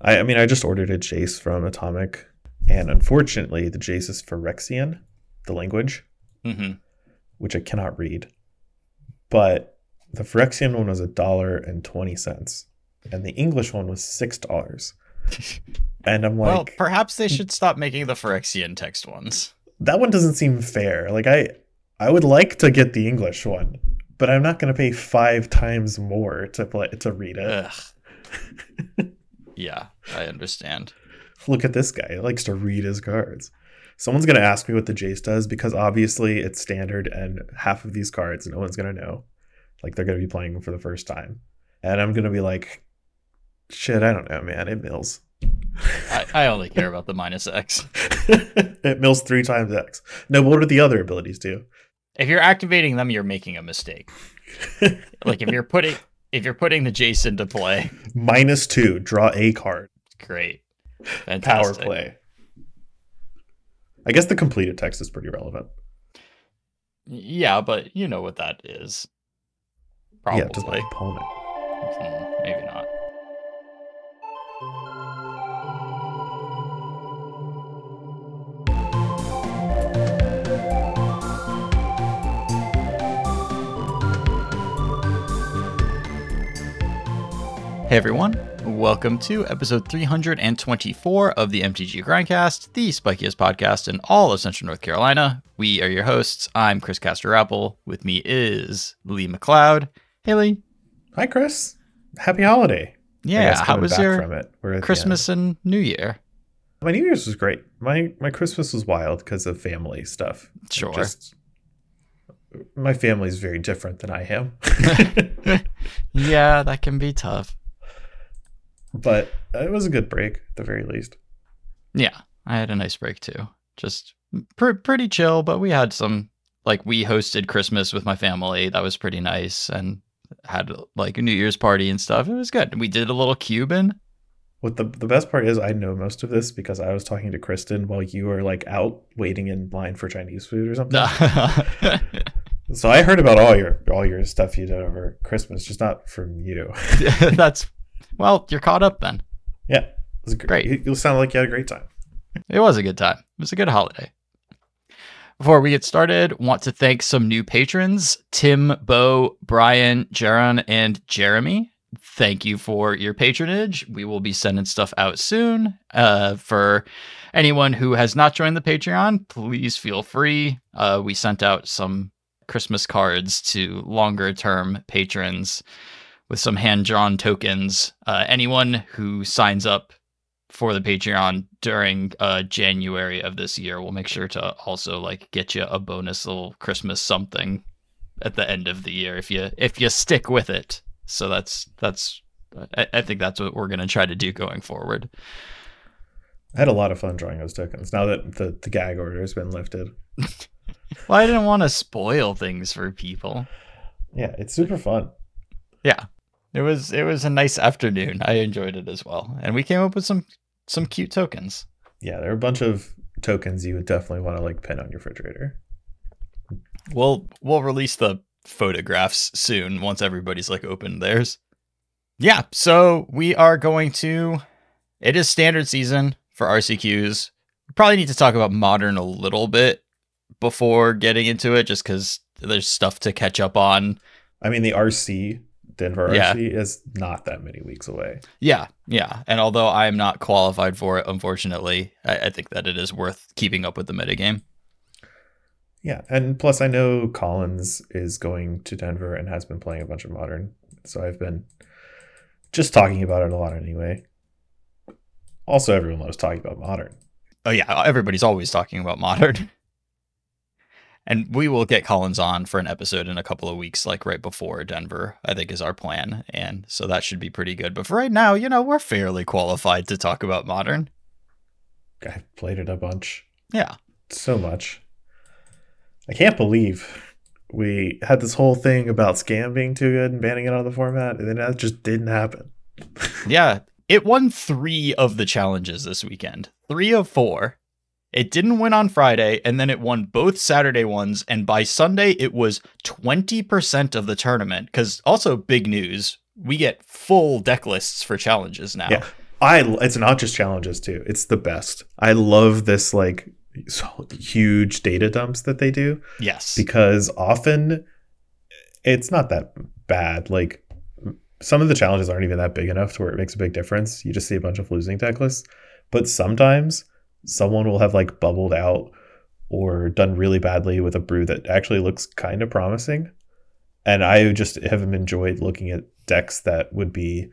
I, I mean, I just ordered a Jace from Atomic, and unfortunately, the Jace is Phyrexian, the language, hmm which I cannot read. But the Phyrexian one was a dollar and twenty cents, and the English one was six dollars. And I'm like, well, perhaps they should stop making the Phyrexian text ones. that one doesn't seem fair. Like I, I would like to get the English one, but I'm not going to pay five times more to play to read it. Yeah, I understand. Look at this guy. He likes to read his cards. Someone's going to ask me what the Jace does because obviously it's standard and half of these cards no one's going to know. Like they're going to be playing them for the first time. And I'm going to be like, shit, I don't know, man. It mills. I, I only care about the minus X. it mills three times X. No, what do the other abilities do? If you're activating them, you're making a mistake. Like if you're putting if you're putting the Jace into play, Minus two, draw a card. great. Fantastic. Power play. I guess the completed text is pretty relevant. Yeah, but you know what that is. Probably. Yeah, to my opponent. Hmm, maybe not. Hey everyone, welcome to episode 324 of the MTG Grindcast, the spikiest podcast in all of Central North Carolina. We are your hosts. I'm Chris Castor Apple. With me is Lee McLeod. Hey Lee. Hi, Chris. Happy holiday. Yeah, how was your from it. We're at the end. Christmas and New Year? My New Year's was great. My my Christmas was wild because of family stuff. Sure. Just, my family is very different than I am, yeah, that can be tough. But it was a good break at the very least. Yeah, I had a nice break too. Just pr- pretty chill, but we had some like we hosted Christmas with my family. That was pretty nice and had like a New Year's party and stuff. It was good. We did a little Cuban. What the the best part is, I know most of this because I was talking to Kristen while you were like out waiting in line for Chinese food or something. So I heard about all your all your stuff you did over Christmas, just not from you. That's well, you're caught up then. yeah, it was Great. You, sound like you had a great time. It was a good time. It was a good holiday. Before we get started, want to thank some new patrons Tim, Bo, Brian, Jaron, and Jeremy. Thank you for your patronage. We will be sending stuff out soon. Uh, for anyone who has not joined the Patreon, please feel free. Uh, we sent out some Christmas cards to longer term patrons with some hand drawn tokens. Uh, anyone who signs up for the Patreon during uh January of this year. We'll make sure to also like get you a bonus little Christmas something at the end of the year if you if you stick with it. So that's that's I, I think that's what we're gonna try to do going forward. I had a lot of fun drawing those tokens. Now that the, the gag order has been lifted, Well, I didn't want to spoil things for people. yeah, it's super fun. Yeah. It was it was a nice afternoon. I enjoyed it as well. And we came up with some some cute tokens. Yeah, there are a bunch of tokens you would definitely want to like pin on your refrigerator. We'll we'll release the photographs soon once everybody's like opened theirs. Yeah, so we are going to it is standard season for RCQs. We probably need to talk about modern a little bit before getting into it just cuz there's stuff to catch up on. I mean, the RC Denver Yeah. Is not that many weeks away. Yeah, yeah. And although I'm not qualified for it, unfortunately, I, I think that it is worth keeping up with the metagame. Yeah, and plus I know Collins is going to Denver and has been playing a bunch of modern, so I've been just talking about it a lot anyway. Also, everyone loves talking about modern. Oh yeah, everybody's always talking about modern. And we will get Collins on for an episode in a couple of weeks, like right before Denver, I think is our plan. And so that should be pretty good. But for right now, you know, we're fairly qualified to talk about modern. I've played it a bunch, Yeah. so much. I can't believe we had this whole thing about scam being too good and banning it out of the format, and then that just didn't happen. Yeah. It won three of the challenges this weekend. Three of four. It didn't win on Friday, and then it won both Saturday ones. And by Sunday, it was 20% of the tournament. Because also, big news we get full deck lists for challenges now. Yeah. I it's not just challenges too. It's the best. I love this like so huge data dumps that they do Yes. because often it's not that bad. Like some of the challenges aren't even that big enough to where it makes a big difference. You just see a bunch of losing deck lists. But sometimes someone will have like bubbled out or done really badly with a brew that actually looks kind of promising. And I just have enjoyed looking at decks that would be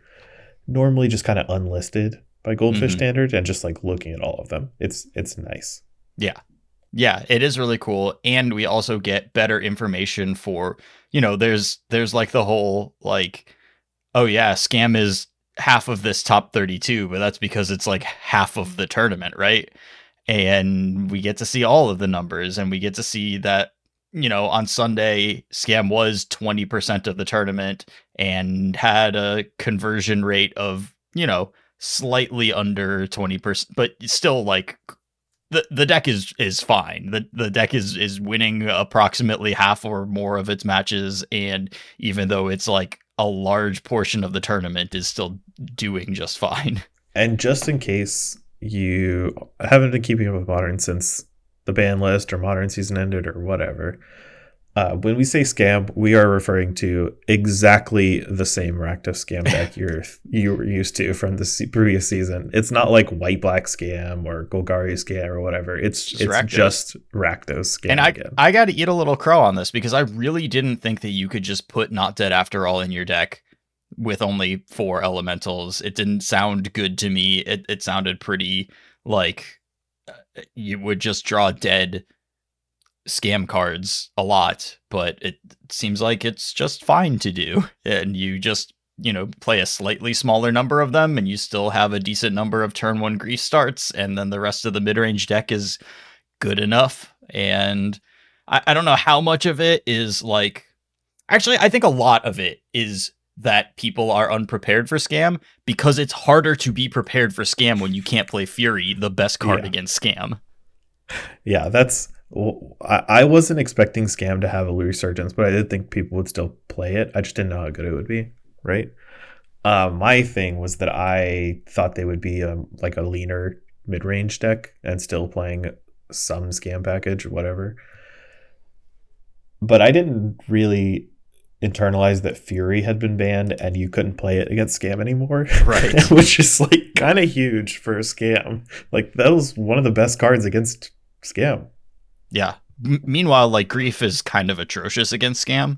normally just kind of unlisted by Goldfish Mhm. Standard and just like looking at all of them. It's it's nice. Yeah. Yeah, it is really cool and we also get better information for, you know, there's there's like the whole like oh yeah, scam is half of this top 32, but that's because it's like half of mm-hmm. the tournament, right? And we get to see all of the numbers and we get to see that you know, on Sunday, Scam was 20% of the tournament and had a conversion rate of, you know, slightly under 20%, but still like the the deck is is fine. The the deck is is winning approximately half or more of its matches and even though it's like a large portion of the tournament is still doing just fine. And just in case you haven't been keeping up with Modern since the ban list or Modern season ended or whatever, uh, when we say scam, we are referring to exactly the same Rakdos scam deck you're you were used to from the previous season. It's not like White Black scam or Golgari scam or whatever. It's Just it's Rakdos. just Rakdos scam and I again. I got to eat a little crow on this because I really didn't think that you could just put not dead after all in your deck with only four elementals. It didn't sound good to me. It it sounded pretty like uh, you would just draw dead scam cards a lot, but it seems like it's just fine to do. And you just, you know, play a slightly smaller number of them and you still have a decent number of turn one grief starts. And then the rest of the mid range deck is good enough. And I, I don't know how much of it is like, actually, I think a lot of it is that people are unprepared for scam because it's harder to be prepared for scam when you can't play Fury, the best card Yeah. against scam. Yeah, that's. Well, I I wasn't expecting Scam to have a resurgence, but I did think people would still play it. I just didn't know how good it would be, right? Uh, my thing was that I thought they would be um, like a leaner mid range deck and still playing some Scam package or whatever. But I didn't really internalize that Fury had been banned and you couldn't play it against Scam anymore. Right. Which is like kind of huge for a Scam. Like that was one of the best cards against Scam. Yeah. M- meanwhile, like grief is kind of atrocious against scam.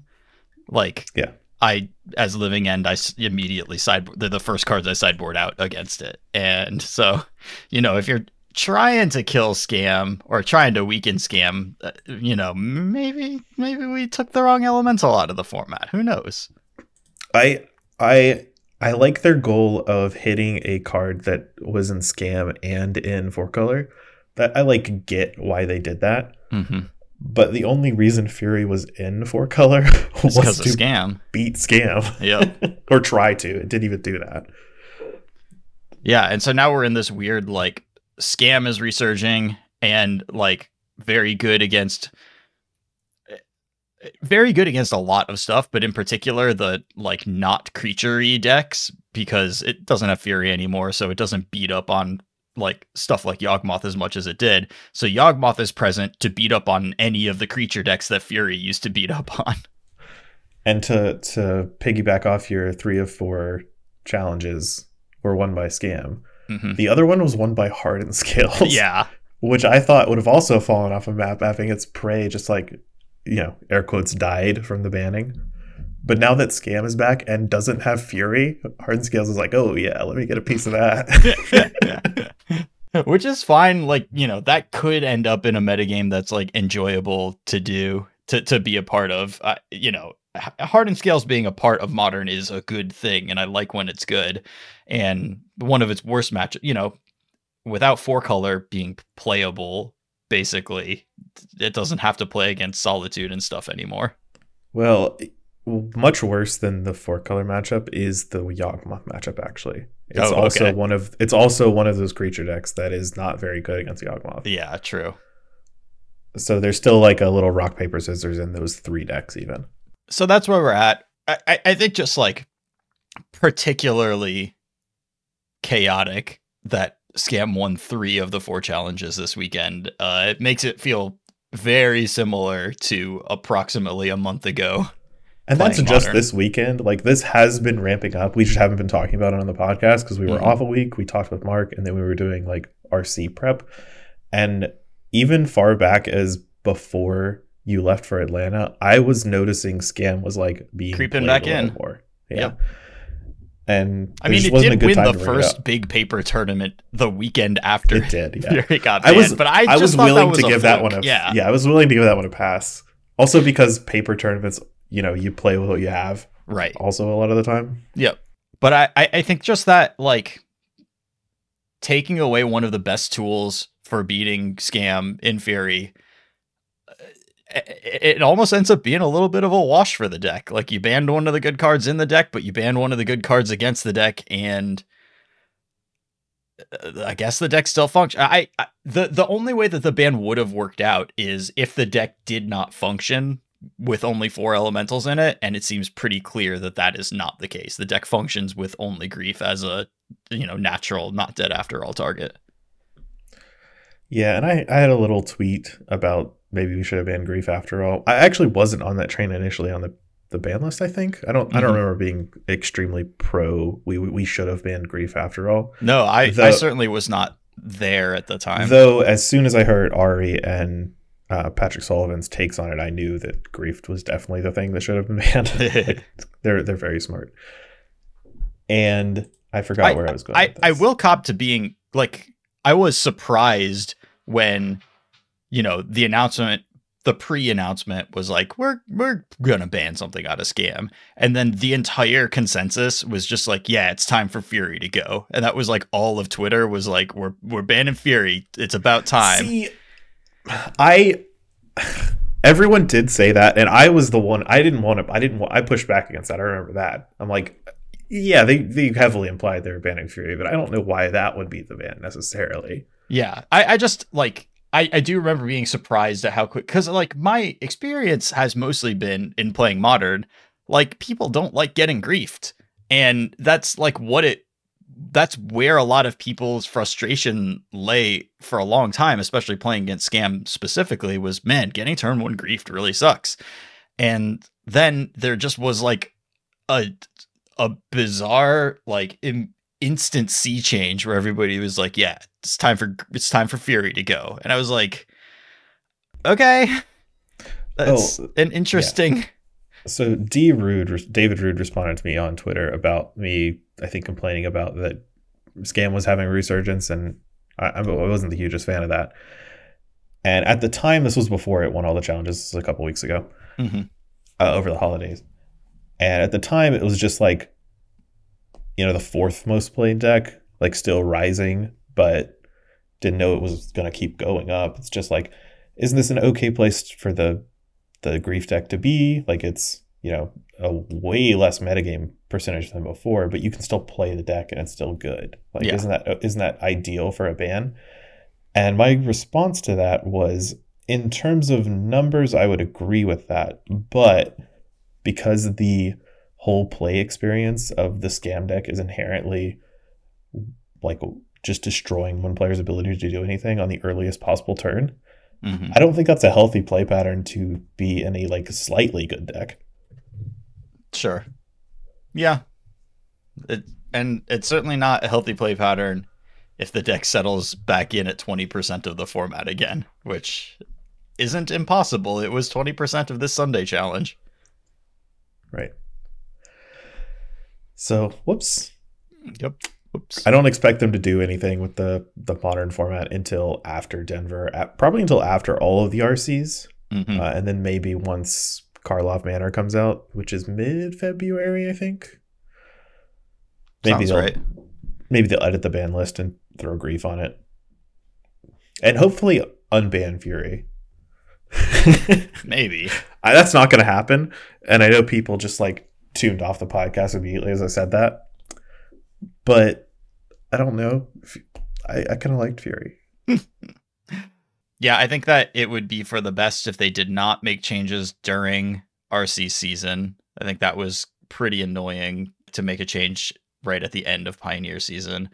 Like, Yeah. I as living end, I immediately side. They're the first cards I sideboard out against it, and so, you know, if you're trying to kill scam or trying to weaken scam, uh, you know, maybe maybe we took the wrong elemental out of the format. Who knows? I I I like their goal of hitting a card that was in scam and in four color. That I like get why they did that. Mm-hmm. But the only reason Fury was in four color was to scam. beat scam. Yep. or try to. It didn't even do that. Yeah, and so now we're in this weird like scam is resurging and like very good against very good against a lot of stuff, but in particular the like not creaturey decks because it doesn't have fury anymore, so it doesn't beat up on like stuff like Yawgmoth as much as it did. So Yawgmoth is present to beat up on any of the creature decks that Fury used to beat up on. And to to piggyback off your three of four challenges were won by scam. Mhm. The other one was won by hardened scales. Yeah. which I thought would have also fallen off of map having its prey just like you know air quotes died from the banning. But now that Scam is back and doesn't have Fury, Hardened Scales is like, oh yeah, let me get a piece of that. Which is fine. Like, you know, that could end up in a metagame that's like enjoyable to do, to, to be a part of. Uh, you know, Hardened Scales being a part of modern is a good thing. And I like when it's good. And one of its worst match, you know, without four color being playable, basically, it doesn't have to play against Solitude and stuff anymore. well, much worse than the four color matchup is the Yawgmoth matchup. Actually, it's Oh, also one of it's also one of those creature decks that is not very good against Yawgmoth. Yeah, true. So there's still like a little rock paper scissors in those three decks even. so that's where we're at. I, I, I think just like particularly chaotic that Scam won three of the four challenges this weekend. Uh, it makes it feel very similar to approximately a month ago. And that's playing just this weekend. Like this has been ramping up. We just haven't been talking about it on the podcast because we were Mhm. off a week. We talked with Mark, and then we were doing like RC prep. And even far back as before you left for Atlanta, I was noticing Scam was like being Creeping back in. more. Yeah. Yep. And I mean, it did win the it first big paper tournament the weekend after It did. Yeah. Fury got I was, but I, I, was willing was to give that one a yeah. yeah. I was willing to give that one a pass. Also because paper tournaments, you know, you play with what you have. right. Also, a lot of the time. Yep. But I, I, think just that like taking away one of the best tools for beating scam in Fury, uh, it, it almost ends up being a little bit of a wash for the deck. Like you banned one of the good cards in the deck, but you banned one of the good cards against the deck, and uh, I guess the deck still functions. I, I the the only way that the ban would have worked out is if the deck did not function with only four elementals in it, and it seems pretty clear that that is not the case. The deck functions with only grief as a you know natural, not dead after all target. Yeah, and I, I had a little tweet about maybe we should have banned grief after all. I actually wasn't on that train initially on the, the ban list. I think I don't I don't Mhm. remember being extremely pro. We we should have banned grief after all. No, I I certainly was not there at the time. Though as soon as I heard Ari and uh, Patrick Sullivan's takes on it, I knew that grief was definitely the thing that should have been banned. Like, they're they're very smart. And I forgot where I was going. I, I will cop to being like I was surprised when you know the announcement the pre-announcement was like we're we're gonna ban something out of scam and then the entire consensus was just like yeah it's time for fury to go and that was like all of twitter was like we're we're banning fury it's about time See, I everyone did say that, and I was the one. I didn't want to. I didn't. Want, I pushed back against that. I remember that. I'm like, yeah, they they heavily implied they were banning Fury, but I don't know why that would be the ban necessarily. Yeah, I, I just like I, I do remember being surprised at how quick because like my experience has mostly been in playing modern. Like people don't like getting griefed, and that's like what it. That's where a lot of people's frustration lay for a long time, especially playing against scam specifically. Was man, getting turn one griefed really sucks, and then there just was like a a bizarre like Im- instant sea change where everybody was like, "Yeah, it's time for it's time for Fury to go," and I was like, "Okay, oh, that's Oh, an interesting." So D Rude, David Rude responded to me on Twitter about me, I think, complaining about that Scam was having a resurgence, and I, I wasn't the hugest fan of that. And at the time, this was before it won all the challenges. A couple weeks ago. Mhm. uh, over the holidays. And at the time, it was just like, you know, the fourth most played deck, like still rising, but didn't know it was going to keep going up. It's just like, isn't this an okay place for the the grief deck to be? Like, it's you know a way less metagame percentage than before, but you can still play the deck and it's still good. Like, Yeah. isn't that uh, isn't that ideal for a ban? And my response to that was in terms of numbers, I would agree with that. But because the whole play experience of the scam deck is inherently like just destroying one player's ability to do anything on the earliest possible turn, Mhm. I don't think that's a healthy play pattern to be in a like slightly good deck. Sure. Yeah. It, and it's certainly not a healthy play pattern if the deck settles back in at 20% of the format again, which isn't impossible. It was 20% of this Sunday challenge. Right. So, whoops. Yep. Oops. I don't expect them to do anything with the the modern format until after Denver, at, probably until after all of the RCs. Mhm. uh, and then maybe once Karlov Manor comes out, which is mid February, I think. Maybe Sounds they'll right. maybe they'll edit the ban list and throw grief on it, and hopefully unban Fury. Maybe. I, that's not going to happen, and I know people just like tuned off the podcast immediately as I said that, but I don't know. I, I kind of liked Fury. Yeah, I think that it would be for the best if they did not make changes during RC season. I think that was pretty annoying to make a change right at the end of Pioneer season.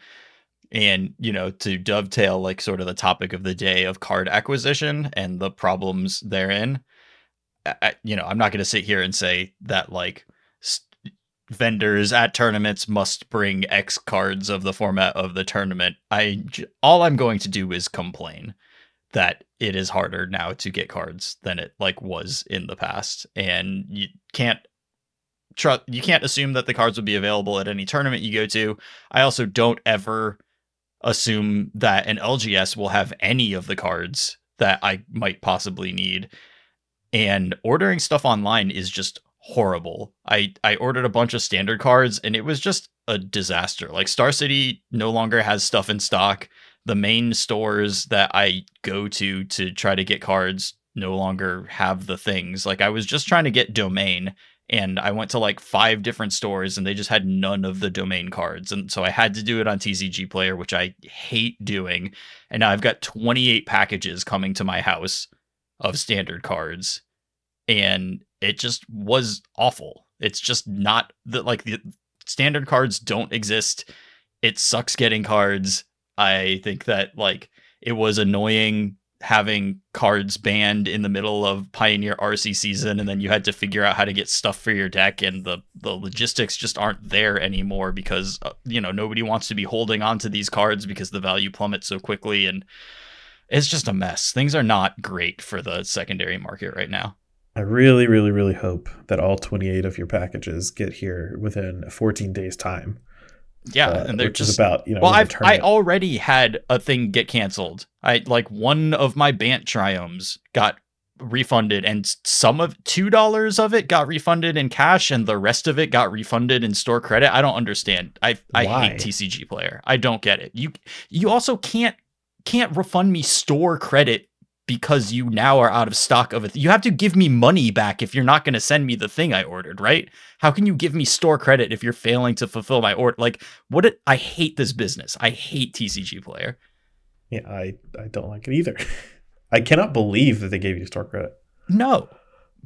And, you know, to dovetail like sort of the topic of the day of card acquisition and the problems therein, I, you know, I'm not going to sit here and say that like vendors at tournaments must bring X cards of the format of the tournament. I all I'm going to do is complain that it is harder now to get cards than it like was in the past, and you can't trust you can't assume that the cards will be available at any tournament you go to. I also don't ever assume that an LGS will have any of the cards that I might possibly need. And ordering stuff online is just horrible. I I ordered a bunch of standard cards and it was just a disaster. Like Star City no longer has stuff in stock. The main stores that I go to to try to get cards no longer have the things. Like I was just trying to get domain and I went to like five different stores and they just had none of the domain cards. And so I had to do it on TCG Player, which I hate doing. And now I've got 28 packages coming to my house of standard cards. And it just was awful. It's just not that like the standard cards don't exist. It sucks getting cards. I think that like it was annoying having cards banned in the middle of Pioneer RC season, and then you had to figure out how to get stuff for your deck, and the the logistics just aren't there anymore because uh, you know nobody wants to be holding on to these cards because the value plummets so quickly, and it's just a mess. Things are not great for the secondary market right now. I really, really, really hope that all 28 of your packages get here within 14 days time. Yeah, uh, and they're which just is about you know. well, I've I already had a thing get canceled. I like one of my Bant triomes got refunded, and some of two dollars of it got refunded in cash, and the rest of it got refunded in store credit. I don't understand. I I Why? hate TCG Player. I don't get it. You you also can't can't refund me store credit because you now are out of stock of it. You have to give me money back if you're not going to send me the thing I ordered, right? How can you give me store credit if you're failing to fulfill my order? Like, what? It, I hate this business. I hate TCG Player. Yeah, I I don't like it either. I cannot believe that they gave you store credit. No,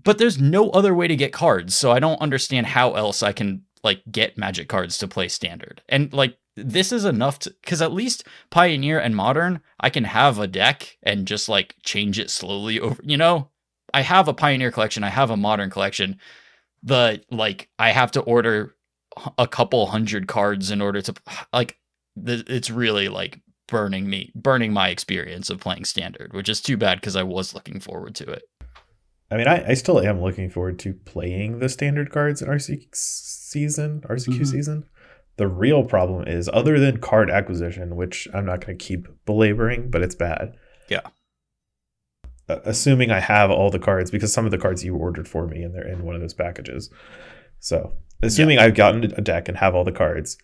but there's no other way to get cards, so I don't understand how else I can like get Magic cards to play Standard. And like, this is enough to because at least Pioneer and Modern, I can have a deck and just like change it slowly over. You know, I have a Pioneer collection. I have a Modern collection. The like, I have to order a couple hundred cards in order to like. th- It's really like burning me, burning my experience of playing Standard, which is too bad because I was looking forward to it. I mean, I, I still am looking forward to playing the standard cards in RC season, RCQ Mhm. season. The real problem is, other than card acquisition, which I'm not going to keep belaboring, but it's bad. Yeah. Assuming I have all the cards, because some of the cards you ordered for me and they're in one of those packages. So, assuming I've gotten a deck and have all the cards,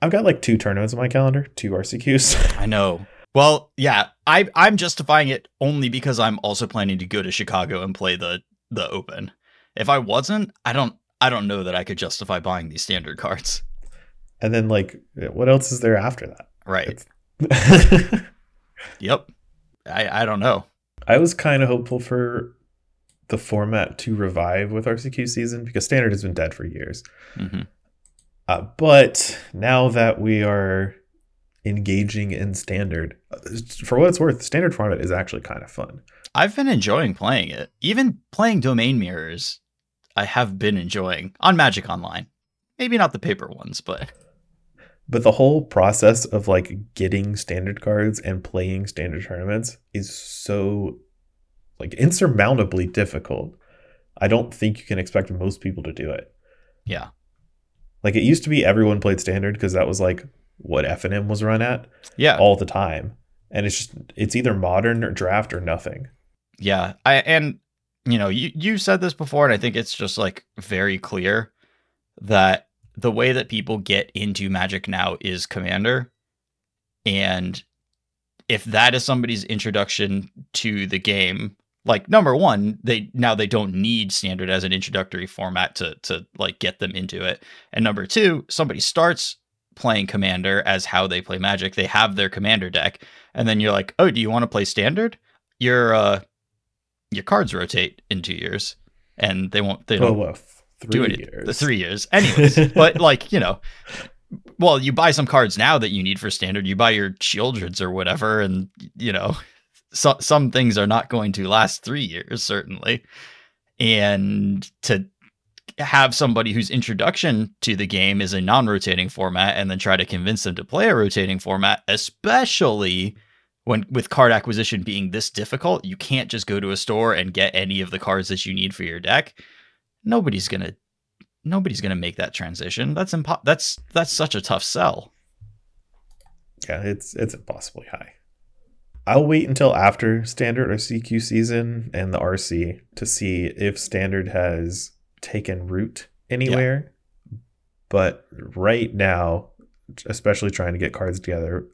I've got like two tournaments on my calendar, two RCQs. I know. Well, yeah, I I'm justifying it only because I'm also planning to go to Chicago and play the the Open. If I wasn't, I don't I don't know that I could justify buying these standard cards. and then, like, what else is there after that? Right. Yep. I I don't know. I was kind of hopeful for the format to revive with RCQ season because standard has been dead for years. hmm Uh, but now that we are engaging in standard, for what it's worth, standard format is actually kind of fun. I've been enjoying playing it. Even playing domain mirrors, I have been enjoying on Magic Online. Maybe not the paper ones, but But the whole process of like getting standard cards and playing standard tournaments is so like insurmountably difficult. I don't think you can expect most people to do it. yeah. Like it used to be everyone played standard because that was like what F and M was run at Yeah. all the time. And it's just it's either modern or draft or nothing. Yeah, I and you know, you you said this before, and I think it's just like very clear that the way that people get into Magic now is Commander, and if that is somebody's introduction to the game, like number one, they now they don't need Standard as an introductory format to to like get them into it, and number two, somebody starts playing Commander as how they play Magic, they have their Commander deck, and then you're like, oh, do you want to play Standard? Your uh your cards rotate in two years, and they won't. They don't well, three do it years. the three years, anyways. but like you know, well, you buy some cards now that you need for standard. You buy your Sheoldreds or whatever, and you know, so, some things are not going to last three years, certainly. And to have somebody whose introduction to the game is a non-rotating format and then try to convince them to play a rotating format, especially when with card acquisition being this difficult, you can't just go to a store and get any of the cards that you need for your deck. Nobody's going to nobody's to make that transition. That's impo- that's that's such a tough sell. Yeah, it's it's impossibly high. I'll wait until after standard or CQ season and the RC to see if standard has taken root anywhere. Yeah. But right now, especially trying to get cards together,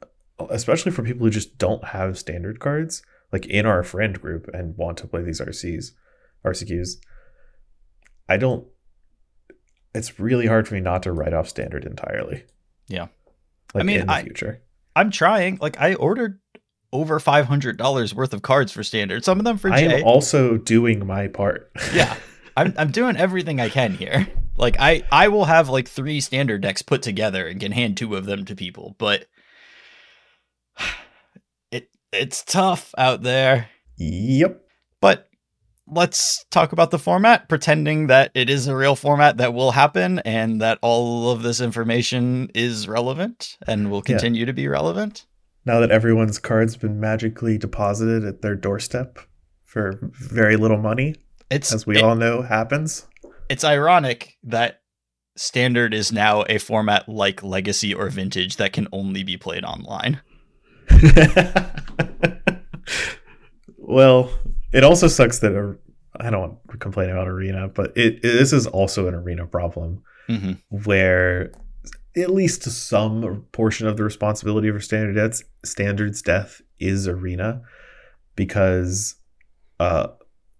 especially for people who just don't have standard cards, like in our friend group and want to play these RCs, RCQs, I don't it's really hard for me not to write off standard entirely. Yeah. Like I mean, in the I, future. I'm trying. Like I ordered over five hundred dollars worth of cards for standard. Some of them for Jay. I am also doing my part. yeah. I'm I'm doing everything I can here. Like I I will have like three standard decks put together and can hand two of them to people, but it's tough out there. Yep. But let's talk about the format, pretending that it is a real format that will happen and that all of this information is relevant and will continue yeah. to be relevant. Now that everyone's card's been magically deposited at their doorstep for very little money, it's as we it, all know happens. It's ironic that standard is now a format like legacy or vintage that can only be played online. well, it also sucks that I don't want to complain about arena, but it, it this is also an arena problem mm-hmm. where at least some portion of the responsibility for standard debts, standards death is arena because uh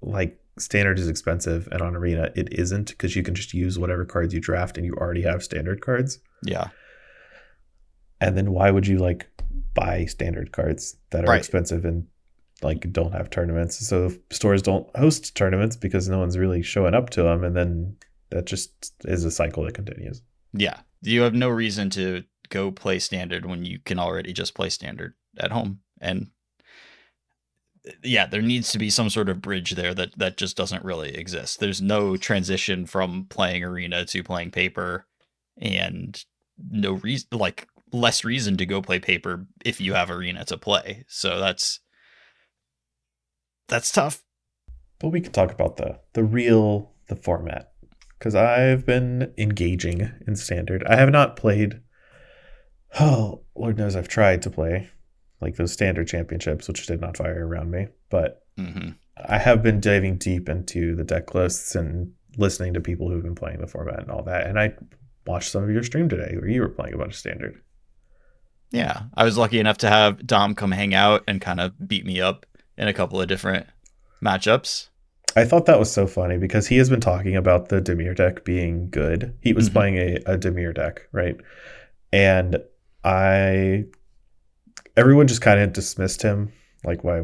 like standard is expensive and on arena it isn't because you can just use whatever cards you draft and you already have standard cards yeah and then why would you like buy standard cards that are right. expensive and like don't have tournaments. So stores don't host tournaments because no one's really showing up to them, and then that just is a cycle that continues. Yeah, you have no reason to go play standard when you can already just play standard at home, and yeah, there needs to be some sort of bridge there that that just doesn't really exist. There's no transition from playing arena to playing paper, and no reason like less reason to go play paper if you have arena to play. So that's that's tough. But we can talk about the the real the format because I've been engaging in standard. I have not played. Oh, Lord knows I've tried to play like those standard championships, which did not fire around me. But mm-hmm. I have been diving deep into the deck lists and listening to people who've been playing the format and all that. And I watched some of your stream today where you were playing a bunch of standard. Yeah, I was lucky enough to have Dom come hang out and kind of beat me up in a couple of different matchups. I thought that was so funny because he has been talking about the Dimir deck being good. He was mm-hmm. playing a, a Dimir deck, right? And I everyone just kind of dismissed him. Like why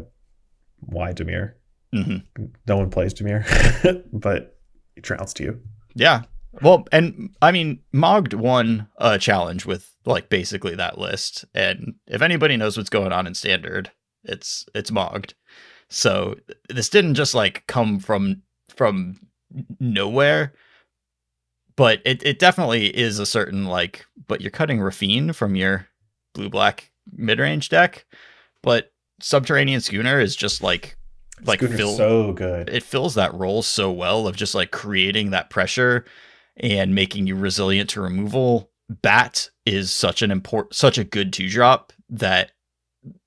why Dimir? Mm-hmm. No one plays Dimir, but he trounced you. Yeah. Well, and I mean, Mogged won a challenge with like basically that list. And if anybody knows what's going on in standard, it's it's Mogged. So this didn't just like come from from nowhere, but it, it definitely is a certain like. But you're cutting Raffine from your blue black mid range deck, but Subterranean Schooner is just like like fill, so good. It fills that role so well of just like creating that pressure and making you resilient to removal. Bat is such an important, such a good two drop that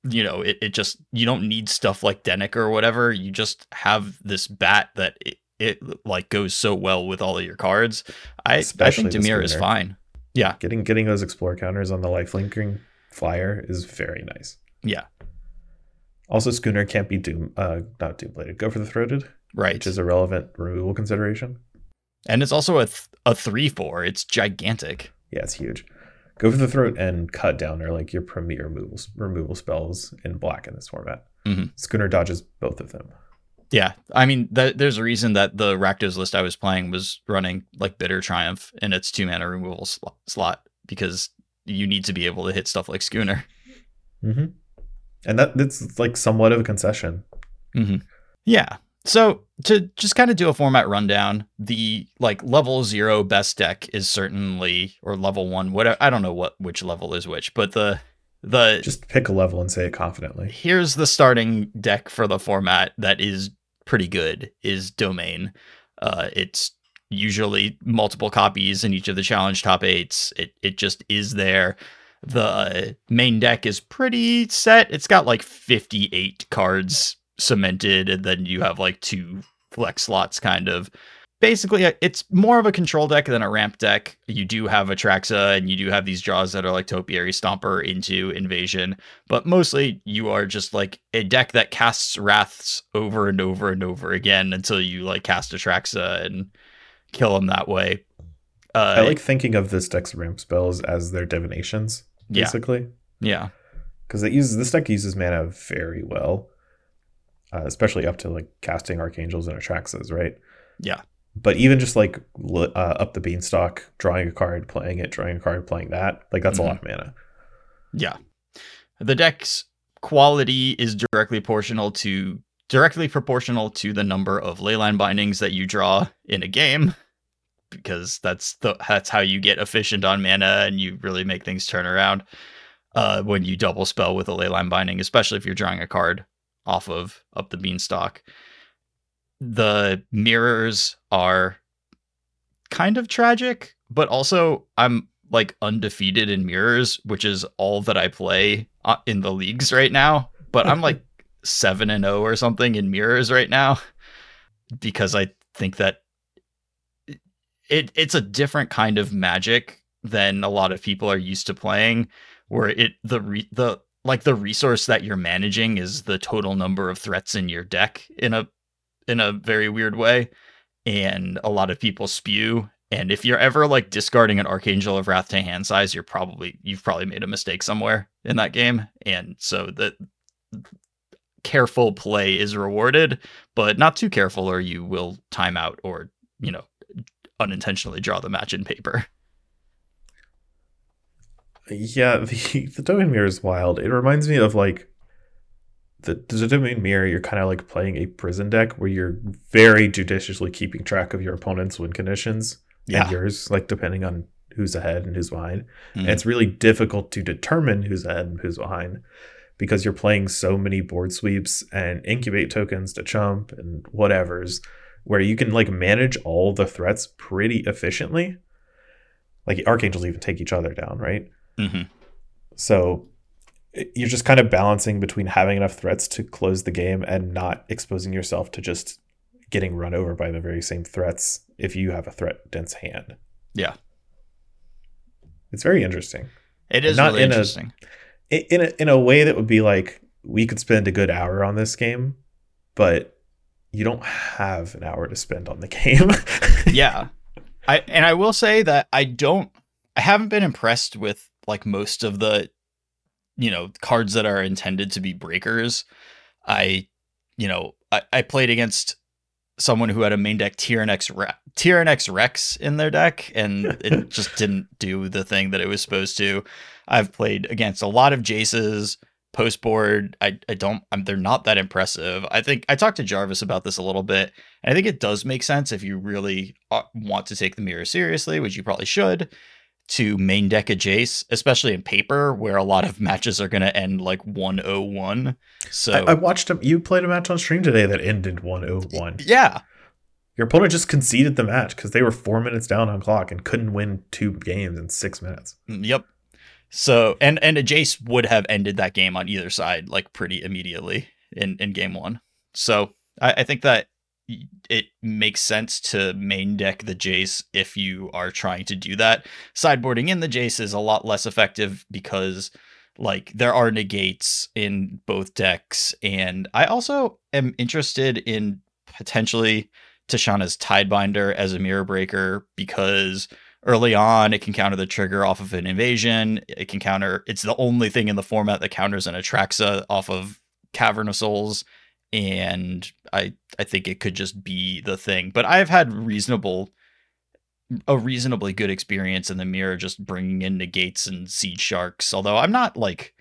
you know, it, it just you don't need stuff like Denic or whatever. You just have this bat that it, it like goes so well with all of your cards. I Especially I think Dimir is fine. Yeah. Getting getting those explore counters on the life linking flyer is very nice. Yeah. Also, Schooner can't be doom uh not doom bladed. Go for the throated. Right. Which is a relevant removal consideration. And it's also a th- a three four. It's gigantic. Yeah, it's huge. Go for the throat and cut down are like your premier removal, removal spells in black in this format. Mm-hmm. Schooner dodges both of them. Yeah, I mean, th- there's a reason that the Rakdos list I was playing was running like Bitter Triumph in its two mana removal sl- slot because you need to be able to hit stuff like Schooner. hmm And that that's like somewhat of a concession. Mm-hmm. Yeah. So to just kind of do a format rundown, the like level zero best deck is certainly or level one, whatever I don't know what which level is which, but the the Just pick a level and say it confidently. here's the starting deck for the format that is pretty good is domain. Uh it's usually multiple copies in each of the challenge top eights. It it just is there. The main deck is pretty set. It's got like 58 cards cemented, and then you have like two flex slots kind of. Basically, uh, it's more of a control deck than a ramp deck. You do have Atraxa, and you do have these draws that are like Topiary Stomper into Invasion, but mostly you are just like a deck that casts Wraths over and over and over again until you like cast Atraxa and kill them that way. Uh, I like thinking of this deck's ramp spells as their divinations, basically. yeah, Because it uses this deck uses mana very well. Uh, especially up to like casting archangels and Atraxas, right? yeah, But even just like uh, up the beanstalk, drawing a card, playing it, drawing a card, playing that, like that's Mhm. a lot of mana. yeah. The deck's quality is directly proportional to directly proportional to the number of leyline bindings that you draw in a game because that's the that's how you get efficient on mana and you really make things turn around uh, when you double spell with a leyline binding, especially if you're drawing a card off of up the beanstalk. The mirrors are kind of tragic, but also I'm like undefeated in mirrors, which is all that I play uh, in the leagues right now. But I'm like seven and zero or something in mirrors right now because I think that it it's a different kind of magic than a lot of people are used to playing, where it the re, the like the resource that you're managing is the total number of threats in your deck in a in a very weird way and a lot of people spew. And if you're ever like discarding an archangel of wrath to hand size you're probably you've probably made a mistake somewhere in that game. And so that careful play is rewarded but not too careful or you will time out or you know unintentionally draw the match in paper Yeah, the the domain mirror is wild. It reminds me of like the, the domain mirror. You're kind of like playing a prison deck where you're very judiciously keeping track of your opponent's win conditions yeah and yours, like depending on who's ahead and who's behind. Mhm. And it's really difficult to determine who's ahead and who's behind because you're playing so many board sweeps and incubate tokens to chump and whatever's where you can like manage all the threats pretty efficiently. Like archangels even take each other down, right? Mhm. So you're just kind of balancing between having enough threats to close the game and not exposing yourself to just getting run over by the very same threats if you have a threat dense hand. Yeah. It's very interesting. it is not really in interesting I- In a, in a way that would be like we could spend a good hour on this game, but you don't have an hour to spend on the game. yeah i and i will say that i don't i haven't been impressed with like most of the you know cards that are intended to be breakers i you know i, I played against someone who had a main deck Tyranax Re- Tyranax Rex in their deck and it just didn't do the thing that it was supposed to. I've played against a lot of Jaces post board. I, I don't I'm, they're not that impressive. I think I talked to Jarvis about this a little bit and I think it does make sense if you really uh, want to take the mirror seriously, which you probably should, to main deck a Jace, especially in paper where a lot of matches are going to end like 101. So I, I watched him. You played a match on stream today that ended 101. yeah, Your opponent just conceded the match because they were four minutes down on clock and couldn't win two games in six minutes. Mm, Yep. So and and a Jace would have ended that game on either side like pretty immediately in in game one. So I, I think that it makes sense to main deck the Jace if you are trying to do that. Sideboarding in the Jace is a lot less effective because like there are negates in both decks, and I also am interested in potentially Tishana's Tidebinder as a mirror breaker because early on it can counter the trigger off of an invasion it can counter it's the only thing in the format that counters an atraxa uh, off of cavern of souls and i i think it could just be the thing. But i've had reasonable a reasonably good experience in the mirror just bringing in negates and seed sharks although i'm not like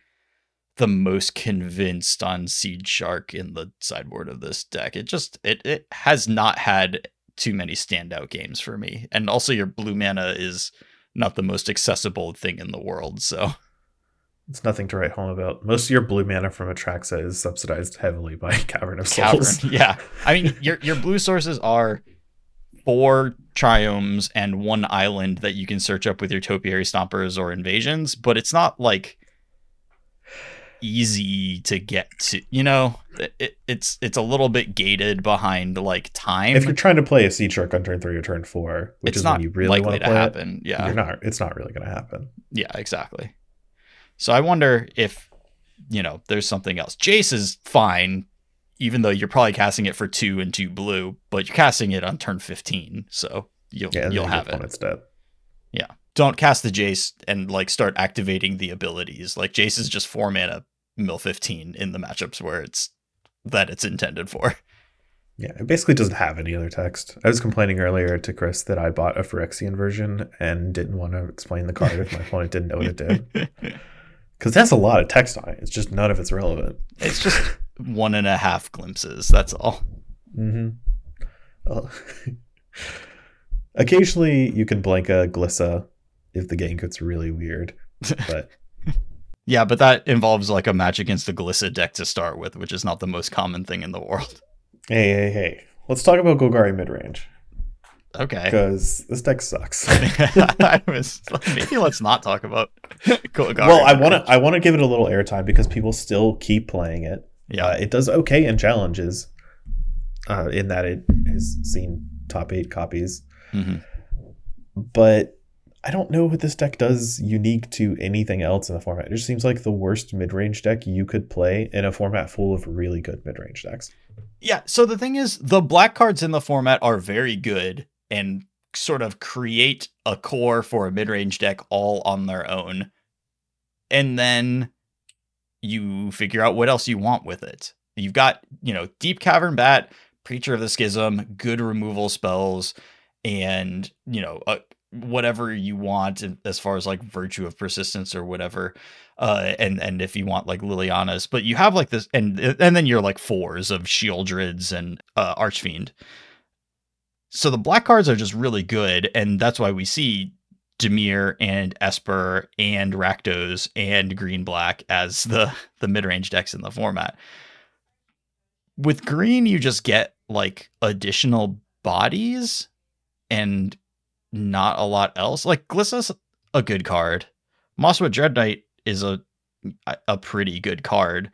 the most convinced on seed shark in the sideboard of this deck. It just it, it has not had too many standout games for me. And also your blue mana is not the most accessible thing in the world so it's nothing to write home about. Most of your blue mana from Atraxa is subsidized heavily by Cavern of Souls. Cavern, yeah. I mean, your your blue sources are four triomes and one island that you can search up with your topiary stompers or invasions, but it's not like easy to get to. You know, it, it's it's a little bit gated behind like time. If you're trying to play a Seed Shark on turn three or turn four, which it's is not when you really want to to play happen. it, Yeah, you're not. It's not really going to happen. Yeah, exactly. So I wonder if, you know, there's something else. Jace is fine, even though you're probably casting it for two and two blue, but you're casting it on turn 15, so you'll Yeah, you'll have it. dead. Don't cast the Jace and like start activating the abilities. Like Jace is just four mana mill 15 in the matchups where it's that it's intended for. Yeah, it basically doesn't have any other text. I was complaining earlier to Chris that I bought a Phyrexian version and didn't want to explain the card if my opponent didn't know what it did. Because that's a lot of text on it. It's just none of it's relevant. it's just one and a half glimpses. That's all. Mm-hmm. Occasionally you can blank a Glissa if the game gets really weird. But Yeah, but that involves like a match against the Glissa deck to start with, which is not the most common thing in the world. hey, hey, hey. Let's talk about Golgari midrange. Okay. Because this deck sucks. I was maybe let's not talk about Golgari. well, I want to I want to give it a little airtime because people still keep playing it. Yeah. Uh, it does okay in challenges, uh, in that it has seen top eight copies. Mhm. But I don't know what this deck does unique to anything else in the format. It just seems like the worst mid range deck you could play in a format full of really good mid range decks. Yeah. So the thing is, the black cards in the format are very good and sort of create a core for a mid range deck all on their own. And then you figure out what else you want with it. You've got, you know, Deep Cavern Bat, Preacher of the Schism, good removal spells, and, you know, uh, whatever you want as far as like Virtue of Persistence or whatever. Uh, and and if you want like Liliana's, but you have like this, and and then you're like fours of Sheoldreds and uh, Archfiend. So the black cards are just really good, and that's why we see Dimir and Esper and Rakdos and Green Black as the the mid range decks in the format. With green, you just get like additional bodies and not a lot else. Like Glissa's a good card. Mosswood Dread Knight is a a pretty good card,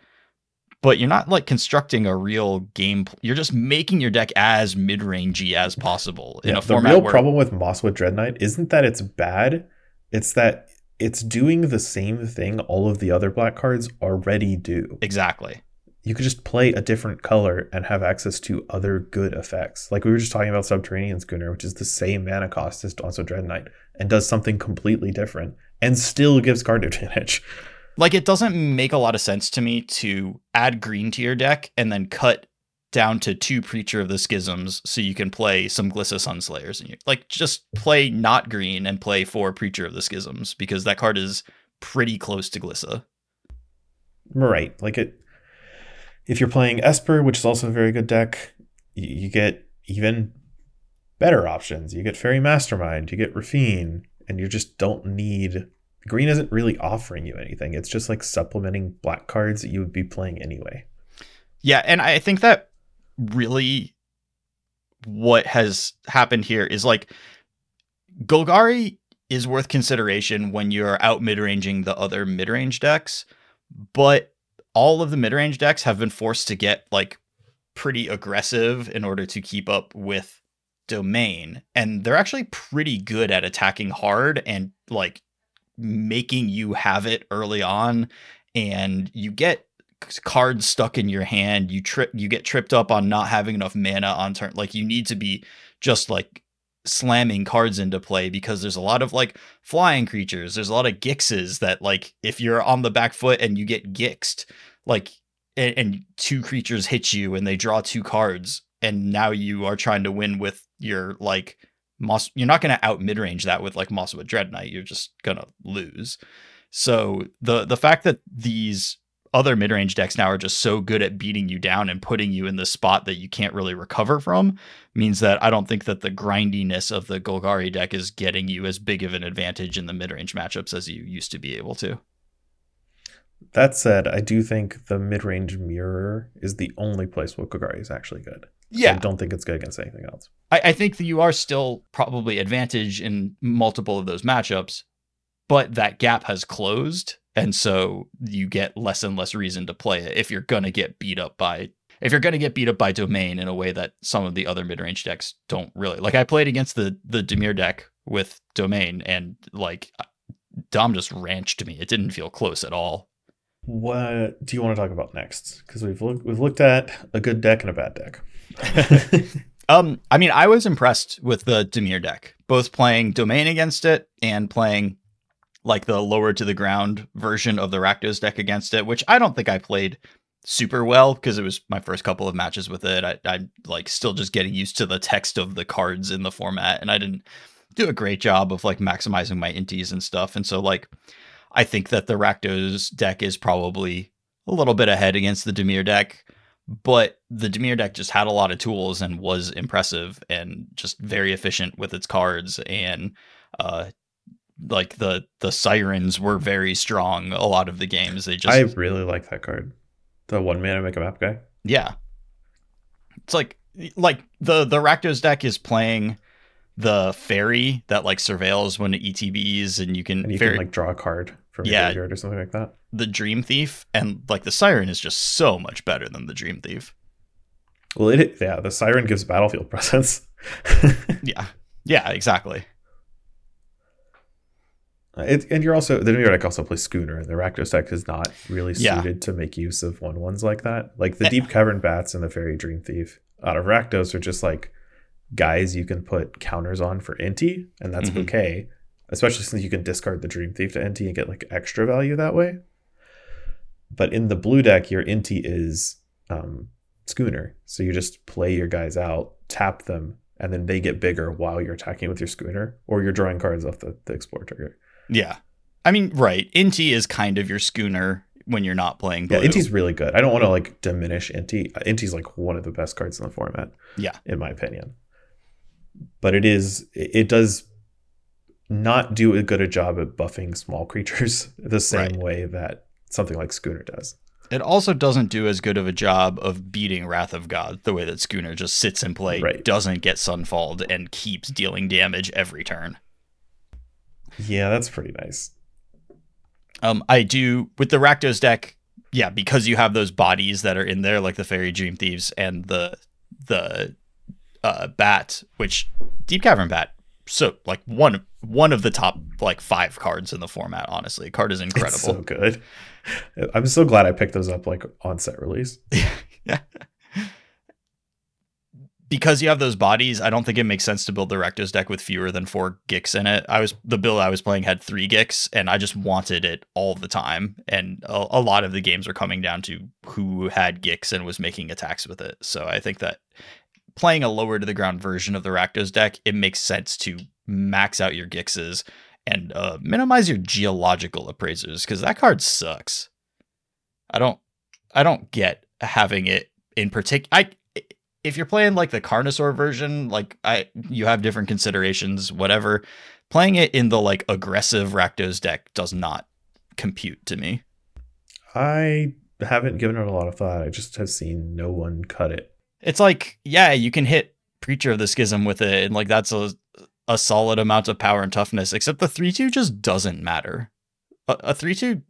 but you're not like constructing a real game. You're just making your deck as mid rangey as possible in Yeah, a the format real where problem with Mosswood Dread Knight isn't that it's bad, it's that it's doing the same thing all of the other black cards already do. exactly. You could just play a different color and have access to other good effects. Like we were just talking about Subterranean Schooner, which is the same mana cost as also Dread Knight, and does something completely different and still gives card advantage. Like it doesn't make a lot of sense to me to add green to your deck and then cut down to two Preacher of the Schisms so you can play some Glissa Sunslayers and you like just play not green and play four Preacher of the Schisms because that card is pretty close to Glissa. Right. Like it if you're playing Esper, which is also a very good deck, you, you get even better options. You get Faerie Mastermind, you get Raffine, and you just don't need green isn't really offering you anything. It's just like supplementing black cards that you would be playing anyway. Yeah, and I think that really what has happened here is like Golgari is worth consideration when you're out mid-ranging the other mid-range decks, but all of the mid-range decks have been forced to get like pretty aggressive in order to keep up with domain and they're actually pretty good at attacking hard and like making you have it early on and you get cards stuck in your hand you trip you get tripped up on not having enough mana on turn like you need to be just like slamming cards into play because there's a lot of like flying creatures there's a lot of gixes that like if you're on the back foot and you get gixed like and, and two creatures hit you and they draw two cards and now you are trying to win with your like Moss, you're not going to out mid range that with like Mosswood Dread Knight. You're just gonna lose. So the the fact that these other mid range decks now are just so good at beating you down and putting you in the spot that you can't really recover from means that I don't think that the grindiness of the Golgari deck is getting you as big of an advantage in the mid range matchups as you used to be able to. That said, I do think the mid range mirror is the only place where Golgari is actually good. Yeah. I don't think it's good against anything else. I, I think that you are still probably advantage in multiple of those matchups, but that gap has closed. And so you get less and less reason to play it if you're gonna get beat up by if you're gonna get beat up by domain in a way that some of the other mid range decks don't really. Like I played against the the Dimir deck with domain and like Dom just ranched me. It didn't feel close at all. What do you want to talk about next? Because we've looked we've looked at a good deck and a bad deck. um, I mean, I was impressed with the Dimir deck, both playing domain against it and playing like the lower to the ground version of the Rakdos deck against it, which I don't think I played super well because it was my first couple of matches with it. I, I'm like still just getting used to the text of the cards in the format, and I didn't do a great job of like maximizing my inties and stuff. And so like I think that the Rakdos deck is probably a little bit ahead against the Dimir deck, but the Dimir deck just had a lot of tools and was impressive and just very efficient with its cards and uh like the the sirens were very strong a lot of the games they just I really like that card. The one mana make a map guy. yeah it's like like the the Rakdos deck is playing the fairy that like surveils when it ETBs and you can, And you fairy, can like draw a card from Yeah. graveyard or something like that. the dream thief and like the siren is just so much better than the dream thief Well, it yeah, the siren gives battlefield presence. yeah yeah exactly it, and you're also the New deck also plays Schooner, and the Rakdos deck is not really Yeah. suited to make use of one ones like that. Like the Eh. Deep Cavern Bats and the Faerie Dreamthief out of Rakdos are just like guys you can put counters on for Inti, and that's Mhm. okay. Especially since you can discard the Dream Thief to Inti and get like extra value that way. But in the blue deck, your Inti is um, Schooner, so you just play your guys out, tap them, and then they get bigger while you're attacking with your Schooner, or you're drawing cards off the, the Explore trigger. yeah i mean right inti is kind of your schooner when you're not playing blue. Yeah, Inti's really good. I don't want to like diminish Inti. Uh, Inti's like one of the best cards in the format. Yeah. in my opinion. But it is it does not do a good a job at buffing small creatures the same Right. way that something like Schooner does. It also doesn't do as good of a job of beating Wrath of God the way that Schooner just sits in play, Right. doesn't get Sunfalled, and keeps dealing damage every turn. Yeah, that's pretty nice. Um, I do with the Rakdos deck, yeah, because you have those bodies that are in there, like the Faerie Dreamthieves and the the uh, Bat, which Deep Cavern Bat, so like one one of the top like five cards in the format. Honestly, card is incredible. It's so good. I'm so glad I picked those up like on set release. yeah. Because you have those bodies, I don't think it makes sense to build the Rakdos deck with fewer than four Gix in it. I was the build I was playing had three Gix, and I just wanted it all the time. And a, a lot of the games are coming down to who had Gix and was making attacks with it. So I think that playing a lower to the ground version of the Rakdos deck, it makes sense to max out your Gixes and uh, minimize your geological appraisers because that card sucks. I don't, I don't get having it in particular. I if you're playing like the Carnosaur version, like I you have different considerations, whatever. Playing it in the like aggressive Rakdos deck does not compute to me. I haven't given it a lot of thought. I just have seen no one cut it. It's like, yeah, you can hit Preacher of the Schism with it, and like that's a a solid amount of power and toughness, except the 3-2 just doesn't matter. A, a 3-2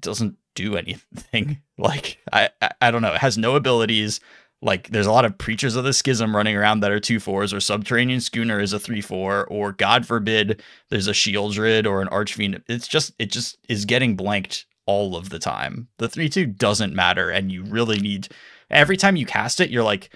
doesn't do anything. Like I, I I don't know. It has no abilities. Like there's a lot of preachers of the schism running around that are two fours, or subterranean schooner is a three four, or God forbid there's a Sheoldred or an archfiend. It's just it just is getting blanked all of the time. The three two doesn't matter, and you really need every time you cast it, you're like,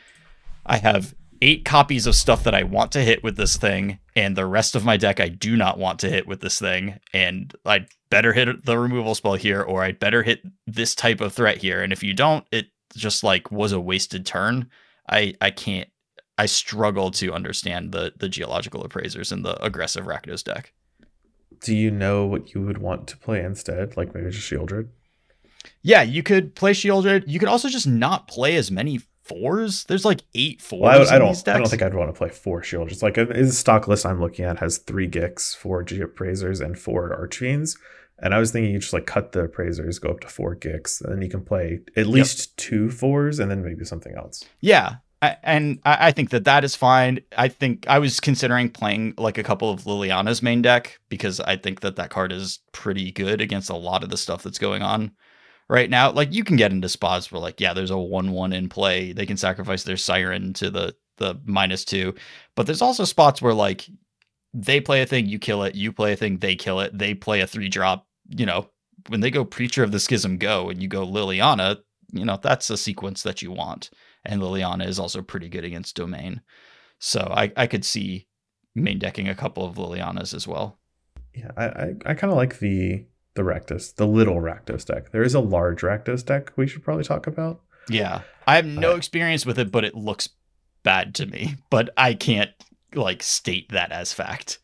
I have eight copies of stuff that I want to hit with this thing, and the rest of my deck I do not want to hit with this thing, and I'd better hit the removal spell here, or I'd better hit this type of threat here. And if you don't, it just like was a wasted turn. I I can't I struggle to understand the the geological appraisers in the aggressive Rakdos deck. Do you know what you would want to play instead? Like maybe just Sheoldred? Yeah, you could play Sheoldred. You could also just not play as many fours. There's like eight fours. Well, I, would- I in don't. these decks. I don't think I'd want to play four Sheoldreds. Like uh, the stock list I'm looking at has three Gix, four Geoappraisers, and four Archfiends. And I was thinking you just like cut the appraisers, go up to four Gix, and then you can play at least two fours, and then maybe something else. Yeah. I, and I, I think that that is fine. I think I was considering playing like a couple of Liliana's main deck because I think that that card is pretty good against a lot of the stuff that's going on right now. Like you can get into spots where like yeah, there's a one one in play. They can sacrifice their siren to the the minus two, but there's also spots where like they play a thing, you kill it. You play a thing, they kill it. They play a three drop. You know, when they go Preacher of the Schism, go and you go Liliana. You know, that's a sequence that you want and Liliana is also pretty good against domain. So I, I could see main decking a couple of Lilianas as well. Yeah, I I, I kind of like the the Rakdos, the little Rakdos deck. There is a large Rakdos deck we should probably talk about. Yeah. I have no Uh, experience with it, but it looks bad to me. But I can't like state that as fact.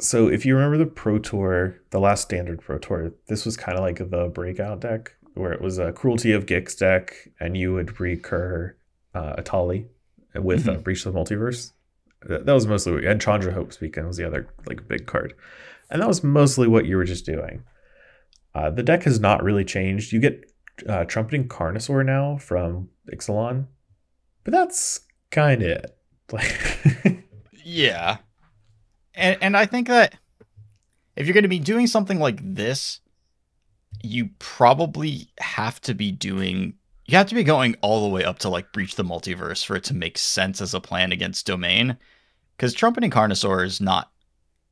So if you remember the Pro Tour, the last standard Pro Tour, this was kind of like the breakout deck where it was a Cruelty of Gix deck, and you would recur uh, Etali with uh, Breach of the Multiverse. That, that was mostly what, and Chandra Hope's Beacon was the other like big card, and that was mostly what you were just doing. Uh, the deck has not really changed. You get uh, Trumpeting Carnosaur now from Ixalan, but that's kind of it. Like. Yeah. And and I think that if you're going to be doing something like this, you probably have to be doing you have to be going all the way up to like breach the multiverse for it to make sense as a plan against domain cuz trumpeting carnosaur is not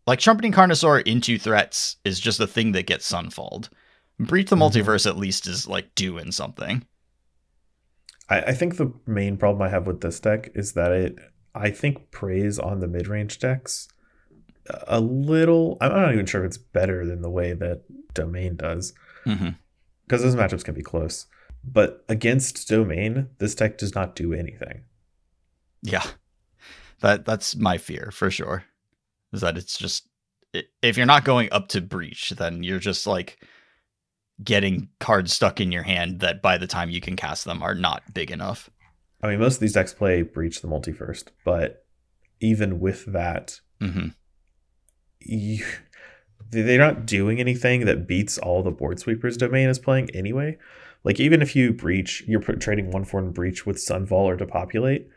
like trumpeting carnosaur into threats is just a thing that gets sunfalled. Breach the Mhm. multiverse at least is like doing something. I, I think the main problem I have with this deck is that it I think preys on the mid range decks a little. I'm not even sure if it's better than the way that Domain does because those matchups can be close. But against Domain, this deck does not do anything. Yeah. That that's my fear for sure. Is that it's just if you're not going up to breach, then you're just like getting cards stuck in your hand that by the time you can cast them are not big enough. I mean, most of these decks play Breach the Multi first, but even with that, hmm you, they- they're not doing anything that beats all the board sweepers domain is playing anyway. Like even if you breach, you're trading one for one breach with Sunfall or Depopulate.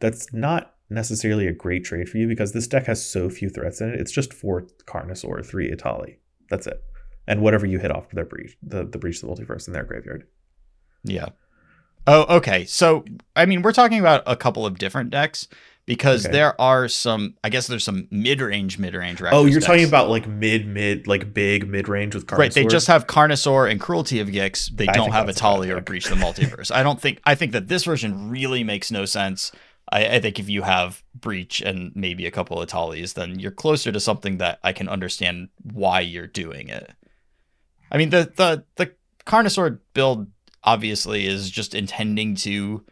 That's not necessarily a great trade for you because this deck has so few threats in it. It's just four Carnosaur, three Etali. That's it, and whatever you hit off their breach, the the breach of the multiverse in their graveyard. Yeah. Oh, okay. So I mean, we're talking about a couple of different decks because Okay. there are some. I guess there's some mid-range, mid-range. oh, you're talking about like mid mid like big mid range with Carnosaur. Right, they just have Carnosaur and Cruelty of Gix. They I don't have Etali or. Breach the Multiverse. I don't think. I think that this version really makes no sense. I, I think if you have Breach and maybe a couple of tallies, then you're closer to something that I can understand why you're doing it. I mean, the the the Carnosaur build obviously is just intending to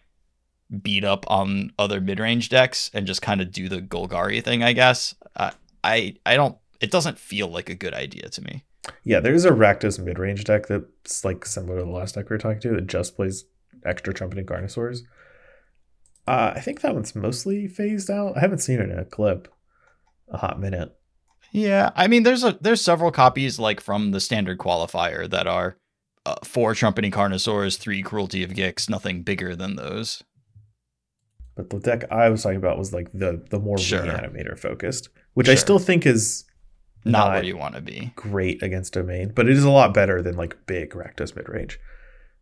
beat up on other mid-range decks and just kind of do the Golgari thing, I guess. Uh, I I don't. It doesn't feel like a good idea to me. Yeah, there's a Rakdos mid range deck that's like similar to the last deck we were talking to that just plays extra trumpeting Carnosaurs. Uh, I think that one's mostly phased out. I haven't seen it in a clip a hot minute. Yeah, I mean, there's a there's several copies like from the standard qualifier that are uh, four trumpeting carnosaurs, three cruelty of Gix, nothing bigger than those. But the deck I was talking about was like the the more Sure. reanimator focused, which I still think is Not Not- where you want to be. great against domain, but it is a lot better than like big Rakdos mid range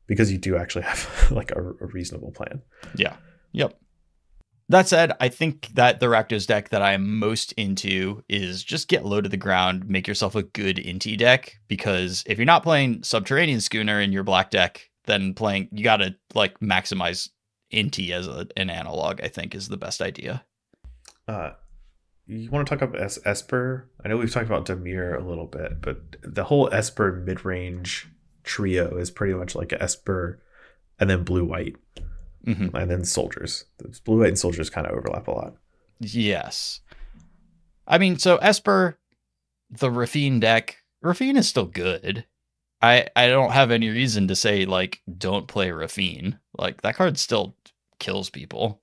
because you do actually have like a, a reasonable plan. Yeah. Yep. That said, I think that the Rakdos deck that I am most into is just get low to the ground, make yourself a good Inti deck. Because if you're not playing Subterranean Schooner in your black deck, then playing you gotta like maximize Inti as a, an analog, I think is the best idea. Uh, you want to talk about es- Esper? I know we've talked about Dimir a little bit, but the whole Esper mid range trio is pretty much like Esper and then blue white. Mhm. and then soldiers. Those blue white and soldiers kind of overlap a lot. Yes. I mean, so Esper, the Raffine deck, Raffine is still good. I I don't have any reason to say like don't play Raffine. Like that card still kills people.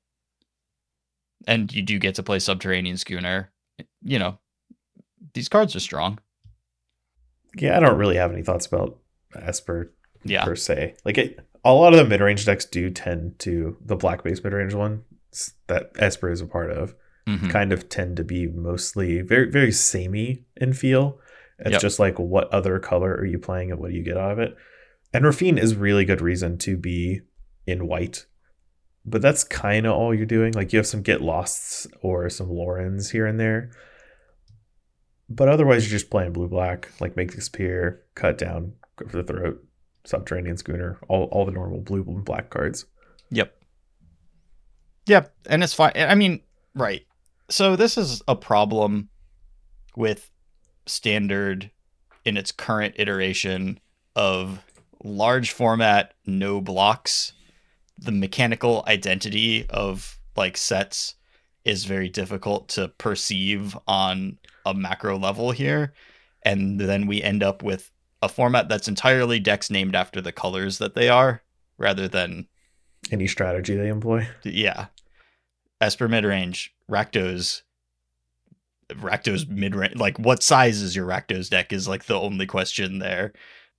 And you do get to play Subterranean Schooner. You know, these cards are strong. Yeah, I don't really have any thoughts about Esper Yeah. per se. Like it, a lot of the mid range decks do tend to the black base mid range one that Esper is a part of. Mhm. kind of tend to be mostly very very samey in feel. It's Yep. just like what other color are you playing and what do you get out of it? And Raffine is really good reason to be in white. But that's kind of all you're doing. Like you have some get losts or some Lorans here and there. But otherwise you're just playing blue black, like make this disappear, cut down, go for the throat, subterranean schooner, all, all the normal blue and black cards. Yep. Yep. And it's fine. I mean, right. So this is a problem with standard in its current iteration of large format, no blocks. The mechanical identity of like sets is very difficult to perceive on a macro level here. And then we end up with a format that's entirely decks named after the colors that they are rather than Any strategy they employ. yeah. Esper mid range, Rakdos Rakdos mid range like what size is your Rakdos deck is like the only question there.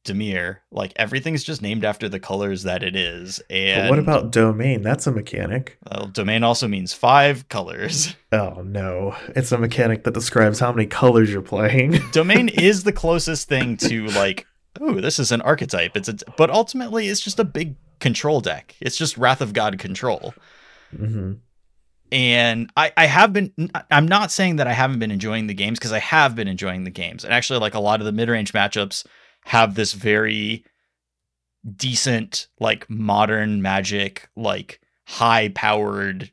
Dimir, like everything's just named after the colors that it is. And But what about domain? That's a mechanic. well, domain also means five colors. Oh no, it's a mechanic that describes how many colors you're playing. domain is the closest thing to like, oh, this is an archetype. It's a but ultimately it's just a big control deck. It's just Wrath of God control. hmm and I, I have been i'm not saying that i haven't been enjoying the games because i have been enjoying the games and actually like a lot of the mid-range matchups have this very decent like modern magic like high powered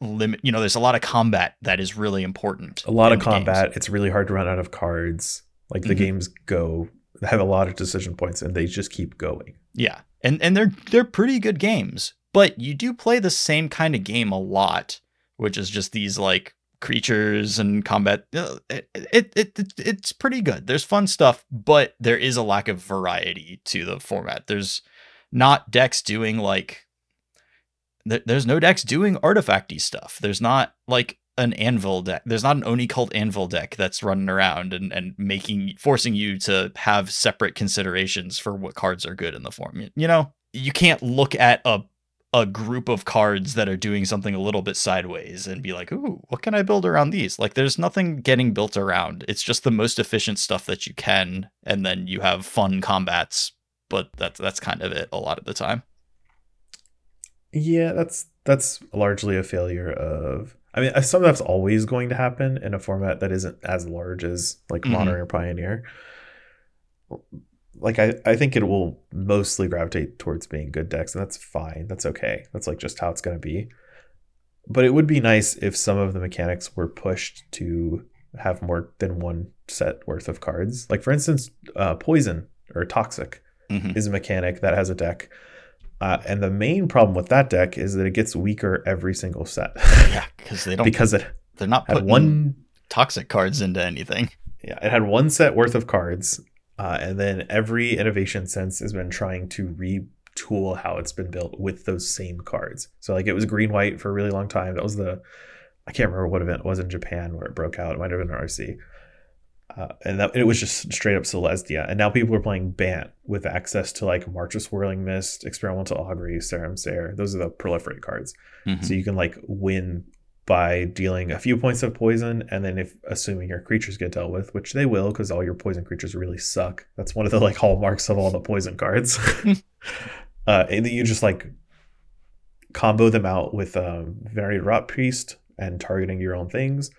limit you know there's a lot of combat that is really important A lot of the games. combat. It's really hard to run out of cards. Like the Mhm. games go have a lot of decision points, and they just keep going. Yeah. And and they're they're pretty good games, but you do play the same kind of game a lot, which is just these like creatures and combat it, it, it it's pretty good. There's fun stuff, but there is a lack of variety to the format. There's not decks doing like there's no decks doing artifacty stuff. There's not like an anvil deck. There's not an Oni cult anvil deck that's running around and, and making forcing you to have separate considerations for what cards are good in the form. You know, you can't look at a a group of cards that are doing something a little bit sideways and be like, "Ooh, what can I build around these?" Like there's nothing getting built around. It's just the most efficient stuff that you can and then you have fun combats, but that's that's kind of it a lot of the time. Yeah, that's that's largely a failure of. I mean, some of that's always going to happen in a format that isn't as large as like Mhm. Modern or Pioneer. Like I, I think it will mostly gravitate towards being good decks, and that's fine. That's okay. That's like just how it's going to be. But it would be nice if some of the mechanics were pushed to have more than one set worth of cards. Like for instance, uh, poison or toxic Mhm. is a mechanic that has a deck. Uh, and the main problem with that deck is that it gets weaker every single set Yeah, because they don't because it they're not putting one toxic cards into anything. yeah it had one set worth of cards uh, and then every innovation since has been trying to retool how it's been built with those same cards so like it was green white for a really long time that was the i can't remember what event it was in japan where it broke out it might have been rc uh, and that it was just straight up Selesnya. And now people are playing Bant with access to like March of Swirling Mist, Experimental Augury, Serum Snare. Those are the proliferate cards. Mhm. So you can like win by dealing a few points of poison, and then if assuming your creatures get dealt with, which they will, because all your poison creatures really suck. That's one of the like hallmarks of all the poison cards. uh, and then you just like combo them out with um, Venerated Rot Priest and targeting your own things,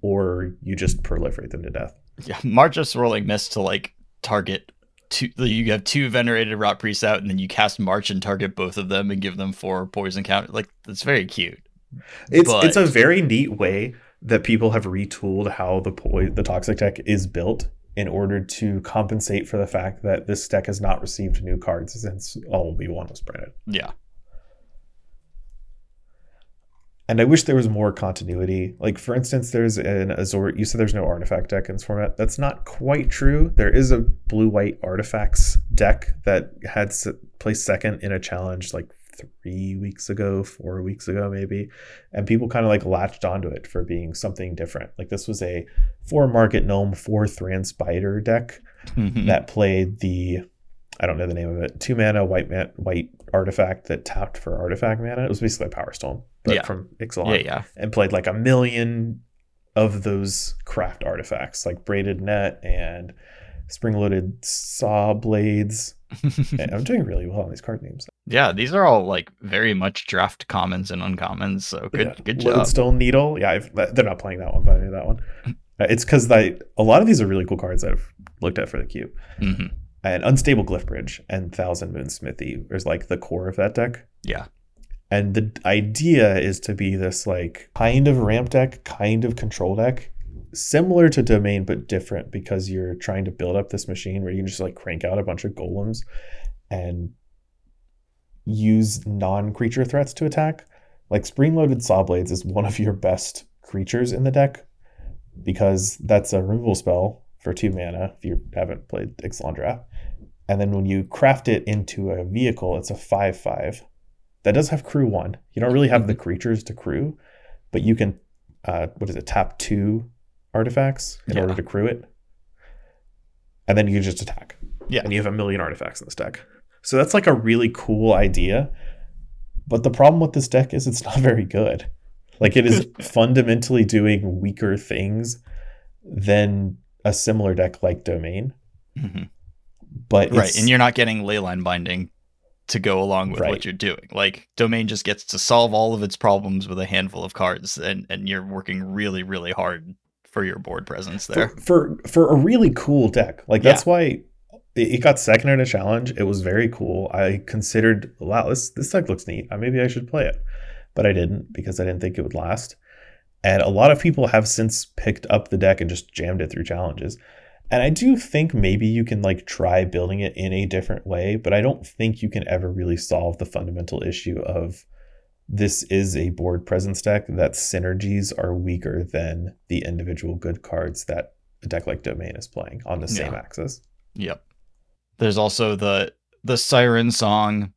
or you just proliferate them to death. Yeah, March of Swirling Mist to like target two. You have two venerated rot priests out, and then you cast March and target both of them and give them four poison count. Like that's very cute. It's But- it's a very neat way that people have retooled how the poi- the toxic deck is built in order to compensate for the fact that this deck has not received new cards since all V1 was printed. Yeah, And I wish there was more continuity. Like for instance, there's an Azor. You said there's no artifact deck in this format. That's not quite true. There is a blue-white artifacts deck that had placed second in a challenge like three weeks ago, four weeks ago maybe, and people kind of like latched onto it for being something different. Like this was a four market gnome, four Thran Spider deck Mhm. that played the I don't know the name of it. Two mana white man, white artifact that tapped for artifact mana. It was basically a power stone, but Yeah. from Ixalan. yeah, yeah. And played like a million of those craft artifacts, like braided net and spring loaded saw blades. I'm doing really well on these card names. yeah, these are all like very much draft commons and uncommons. So good, Yeah. good job. Lodestone Needle. Yeah, I've, they're not playing that one, but I knew that one. Uh, It's because a lot of these are really cool cards that I've looked at for the cube. hmm and unstable glyph bridge and thousand moon smithy is like the core of that deck Yeah. and the idea is to be this like kind of ramp deck kind of control deck similar to domain but different because you're trying to build up this machine where you can just like crank out a bunch of golems and use non-creature threats to attack like spring loaded saw blades is one of your best creatures in the deck because that's a removal spell for two mana if you haven't played Ixalan Draft. And then when you craft it into a vehicle, it's a 5 5. That does have crew one. You don't really have the creatures to crew, but you can, uh, what is it, tap two artifacts in Yeah. order to crew it. And then you just attack. Yeah. And you have a million artifacts in this deck. So that's like a really cool idea. But the problem with this deck is it's not very good. Like it is fundamentally doing weaker things than a similar deck like Domain. hmm But Right. And you're not getting leyline binding to go along with Right. what you're doing. Like domain just gets to solve all of its problems with a handful of cards and, and you're working really, really hard for your board presence there. for, for for a really cool deck. Like that's why it, it got second in a challenge. It was very cool. I considered, wow, this this deck looks neat. Uh, Maybe I should play it, but I didn't because I didn't think it would last. And a lot of people have since picked up the deck and just jammed it through challenges. And I do think maybe you can like try building it in a different way, but I don't think you can ever really solve the fundamental issue of this is a board presence deck that synergies are weaker than the individual good cards that a deck like Domain is playing on the same Yeah. axis. Yep. There's also the the siren song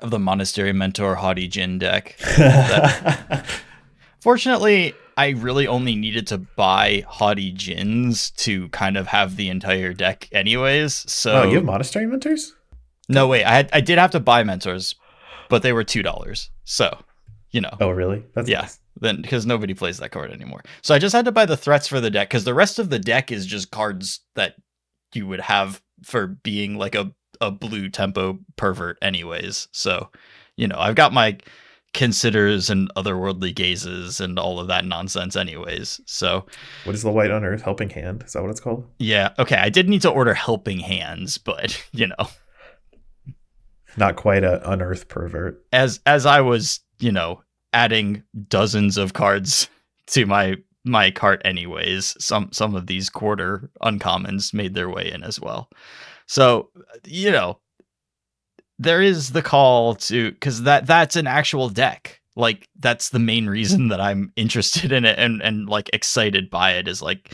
of the monastery mentor Haughty Djinn deck. Fortunately, I really only needed to buy Haughty Djinns to kind of have the entire deck anyways. So oh, you have Monastery Mentors? no wait, I had, I did have to buy mentors, but they were two dollars. So, you know. Oh, really? That's Yeah. nice. then because nobody plays that card anymore. So I just had to buy the threats for the deck because the rest of the deck is just cards that you would have for being like a a blue tempo pervert, anyways. So you know I've got my considers and otherworldly gazes and all of that nonsense, anyways. So What is the White unearth Helping Hand? Is that what it's called? yeah, okay, I did need to order helping hands, but you know Not quite a unearth pervert. as as I was you know adding dozens of cards to my my cart anyways some some of these quarter uncommons made their way in as well so you know there is the call to because that that's an actual deck like that's the main reason that i'm interested in it and and like excited by it is like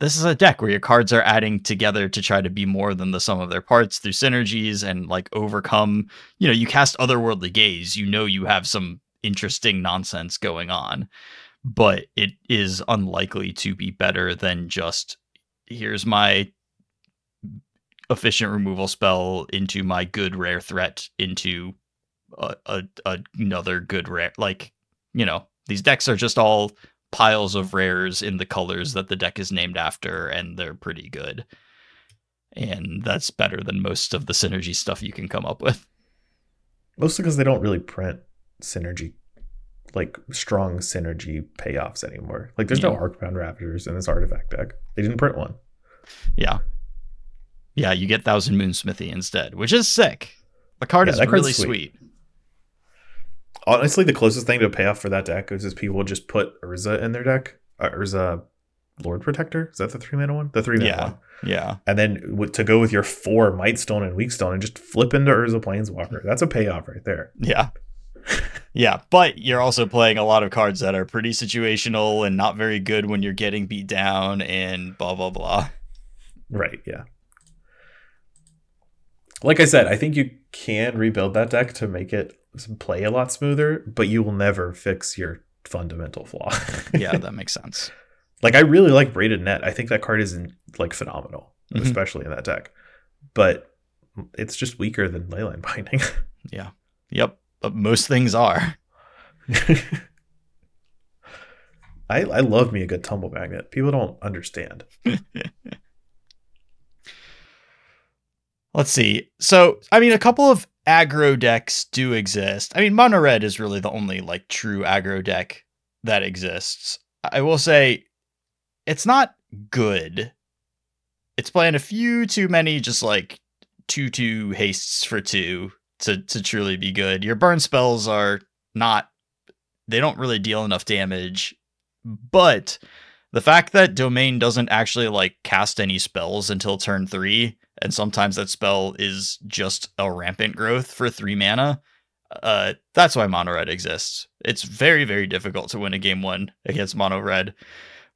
this is a deck where your cards are adding together to try to be more than the sum of their parts through synergies and like overcome you know you cast otherworldly gaze. You know you have some interesting nonsense going on but it is unlikely to be better than just here's my efficient removal spell into my good rare threat into a, a, another good rare like you know these decks are just all piles of rares in the colors that the deck is named after and they're pretty good and that's better than most of the synergy stuff you can come up with Mostly because they don't really print synergy, like strong synergy payoffs anymore. Like there's no Arcbound Raptors in this artifact deck. They didn't print one. Yeah. Yeah, you get Thousand Moon Smithy instead, which is sick. The card Yeah, is really sweet. sweet. Honestly, the closest thing to a payoff for that deck is just people just put Urza in their deck. Uh, Urza Lord Protector. Is that the three mana one? The three mana Yeah. one. Yeah. And then to go with your four Might Stone and Weak Stone and just flip into Urza Planeswalker. That's a payoff right there. Yeah. Yeah, but you're also playing a lot of cards that are pretty situational and not very good when you're getting beat down and blah blah blah. Right, yeah. Like I said, I think you can rebuild that deck to make it play a lot smoother, but you will never fix your fundamental flaw. yeah, that makes sense. Like I really like braided net. I think that card is like phenomenal, Mhm. especially in that deck. But it's just weaker than leyline binding. Yeah. Yep. But most things are. I I love me a good tumble magnet. People don't understand. Let's see. So, I mean, a couple of aggro decks do exist. I mean, Mono Red is really the only like true aggro deck that exists. I will say it's not good. It's playing a few too many just like two two hastes for two to to truly be good. Your burn spells are not they don't really deal enough damage. But the fact that domain doesn't actually like cast any spells until turn 3 and sometimes that spell is just a rampant growth for 3 mana uh that's why mono red exists. It's very very difficult to win a game 1 against mono red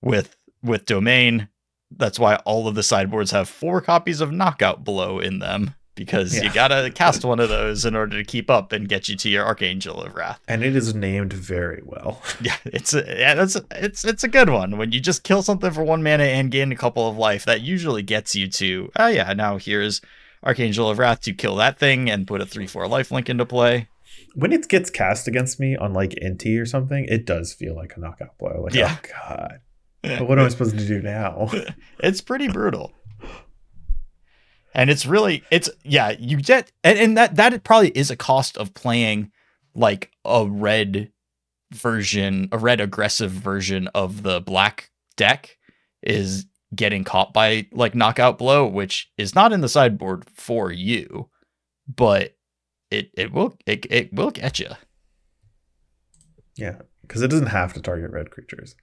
with with domain. That's why all of the sideboards have four copies of knockout blow in them because you gotta cast one of those in order to keep up and get you to your Archangel of Wrath. And it is named very well. Yeah, it's a, yeah, that's it's it's a good one. When you just kill something for one mana and gain a couple of life, that usually gets you to oh yeah, now here's Archangel of Wrath to kill that thing and put a three four life link into play. When it gets cast against me on like Inti or something, it does feel like a knockout blow. Like, oh, Yeah. oh god. But what am I supposed to do now? it's pretty brutal. And it's really it's yeah, you get and, and that that probably is a cost of playing like a red version, a red aggressive version of the black deck is getting caught by like knockout blow, which is not in the sideboard for you, but it it will it, it will get you. yeah. Because it doesn't have to target red creatures.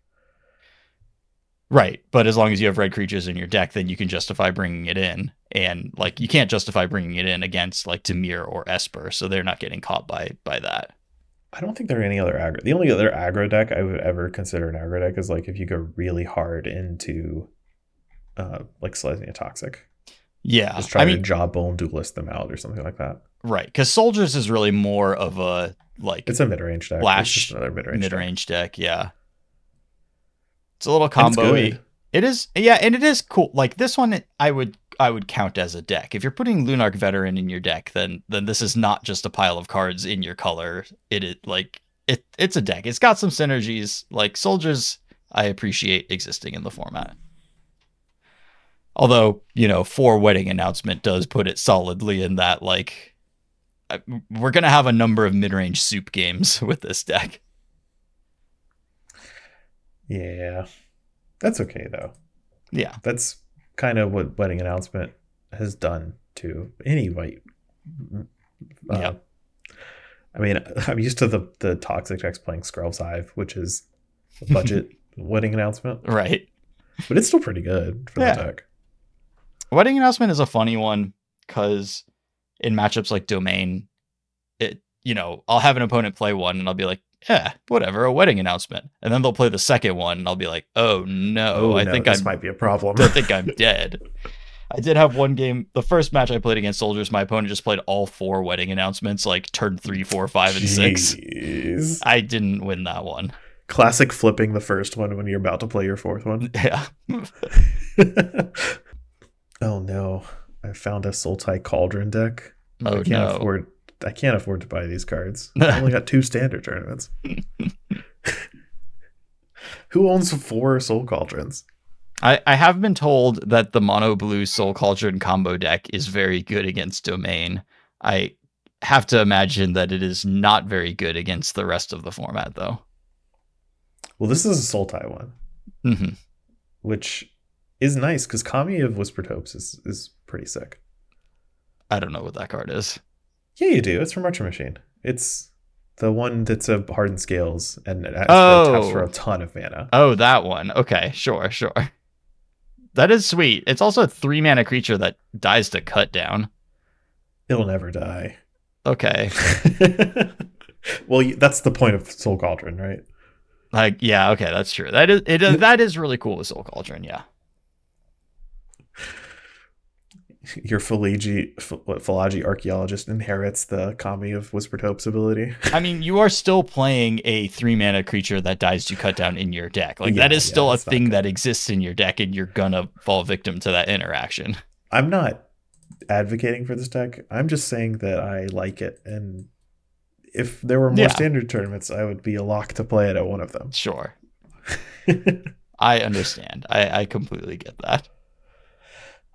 Right, but as long as you have red creatures in your deck, then you can justify bringing it in, and like you can't justify bringing it in against like Dimir or Esper, so they're not getting caught by by that. I don't think there are any other aggro. The only other aggro deck I would ever consider an aggro deck is like if you go really hard into uh like Selesnya Toxic. Yeah, Just try I mean, to jawbone duelist them out or something like that. right, because Soldiers is really more of a like It's a mid range deck. Flash just another mid range mid deck. range deck. Yeah, it's a little combo. It is, yeah, and it is cool. Like this one, I would I would count as a deck. If you're putting Lunarch Veteran in your deck, then then this is not just a pile of cards in your color. It is like it it's a deck. It's got some synergies. Like soldiers, I appreciate existing in the format. Although you know, four wedding announcement does put it solidly in that like we're gonna have a number of mid range soup games with this deck. Yeah. That's okay though. Yeah, That's kind of what wedding announcement has done to any white. uh, Yeah. I mean, I'm used to the the toxic decks playing Skrelv's Hive, which is a budget wedding announcement, right. but it's still pretty good for Yeah. deck. Wedding announcement is a funny one because in matchups like domain, it you know I'll have an opponent play one and I'll be like, yeah, whatever, a wedding announcement, and then they'll play the second one and I'll be like, oh no, oh, I no, think this I'm might be a problem. I think I'm dead. I did have one game. The first match I played against soldiers, my opponent just played all four wedding announcements, like turn three, four, five, and six. I didn't win that one. Classic flipping the first one when you're about to play your fourth one. Yeah. oh no, I found a Sultai Cauldron deck. Oh, I Oh can't no. afford. I can't afford to buy these cards. I only got two standard tournaments. Who owns four Soul Cauldrons? I, I have been told that the mono blue soul cauldron combo deck is very good against domain. I have to imagine that it is not very good against the rest of the format though. Well, this is a Sultai one, hmm which is nice because Kami of Whispered Hopes is, is pretty sick. I don't know what that card is. Yeah, you do. It's from Retro Machine. It's the one that's a hardened scales and it has Oh. taps for a ton of mana. Oh, that one. Okay, sure, sure. That is sweet. It's also a three mana creature that dies to cut down. It'll never die. Okay. well, that's the point of Soul Cauldron, right? Like, yeah, okay, that's true. That is it. That is really cool with Soul Cauldron. Yeah, Your what, Fallaji archaeologist inherits the Kami of Whispered Hope's ability. I mean, you are still playing a three mana creature that dies to cut down in your deck. Like Yeah, that is yeah, still a thing that exists in your deck, and you're gonna fall victim to that interaction. I'm not advocating for this deck. I'm just saying that I like it, and if there were more Yeah. standard tournaments, I would be a lock to play it at one of them. Sure, I understand. I, I completely get that.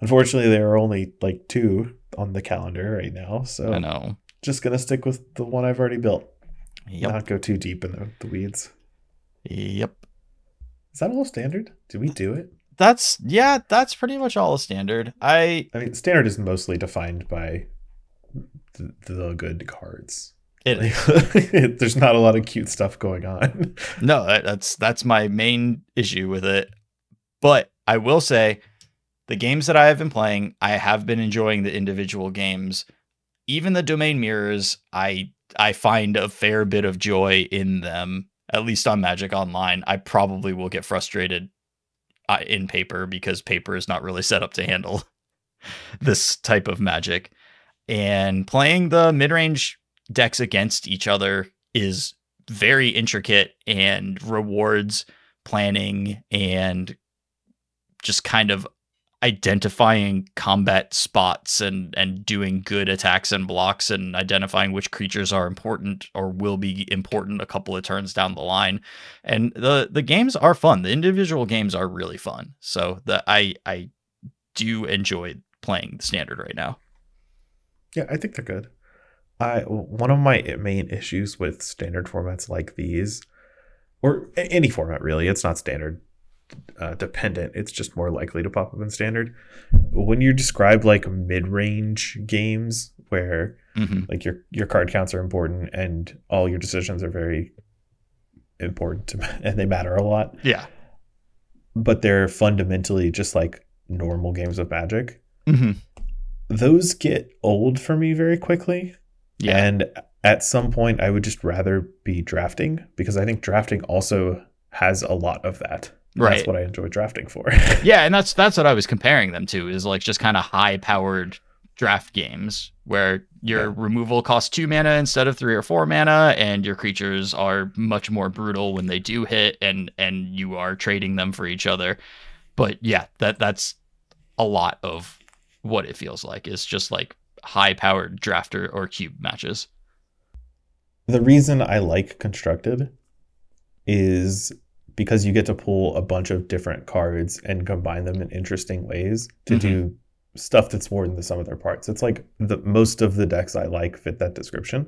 Unfortunately, there are only like two on the calendar right now, so I know. just gonna stick with the one I've already built. Yep. Not go too deep in the, the weeds. Yep. Is that all standard? Did we do it? That's yeah. That's pretty much all a standard. I I mean, standard is mostly defined by the, the good cards. it there's not a lot of cute stuff going on. No, that- that's that's my main issue with it. But I will say the games that I have been playing, I have been enjoying the individual games. Even the domain mirrors, I I find a fair bit of joy in them. At least on Magic Online, I probably will get frustrated uh, in paper because paper is not really set up to handle this type of magic. And playing the mid-range decks against each other is very intricate and rewards planning and just kind of identifying combat spots and and doing good attacks and blocks and identifying which creatures are important or will be important a couple of turns down the line. And the the games are fun. The individual games are really fun. So the i i do enjoy playing the standard right now. Yeah, I think they're good. I one of my main issues with standard formats like these, or any format really, it's not standard uh, dependent. It's just more likely to pop up in standard. When you describe like mid-range games where hmm like your your card counts are important and all your decisions are very important to, and they matter a lot, yeah but they're fundamentally just like normal games of Magic. hmm Those get old for me very quickly. yeah And at some point, I would just rather be drafting because I think drafting also has a lot of that. Right. That's what I enjoy drafting for. Yeah, and that's that's what I was comparing them to is like just kind of high powered draft games where your Yeah. removal costs two mana instead of three or four mana, and your creatures are much more brutal when they do hit, and and you are trading them for each other. But yeah, that that's a lot of what it feels like. It's just like high powered drafter or cube matches. the reason I like constructed is because you get to pull a bunch of different cards and combine them in interesting ways to Mhm. do stuff that's more than the sum of their parts. It's like the most of the decks I like fit that description.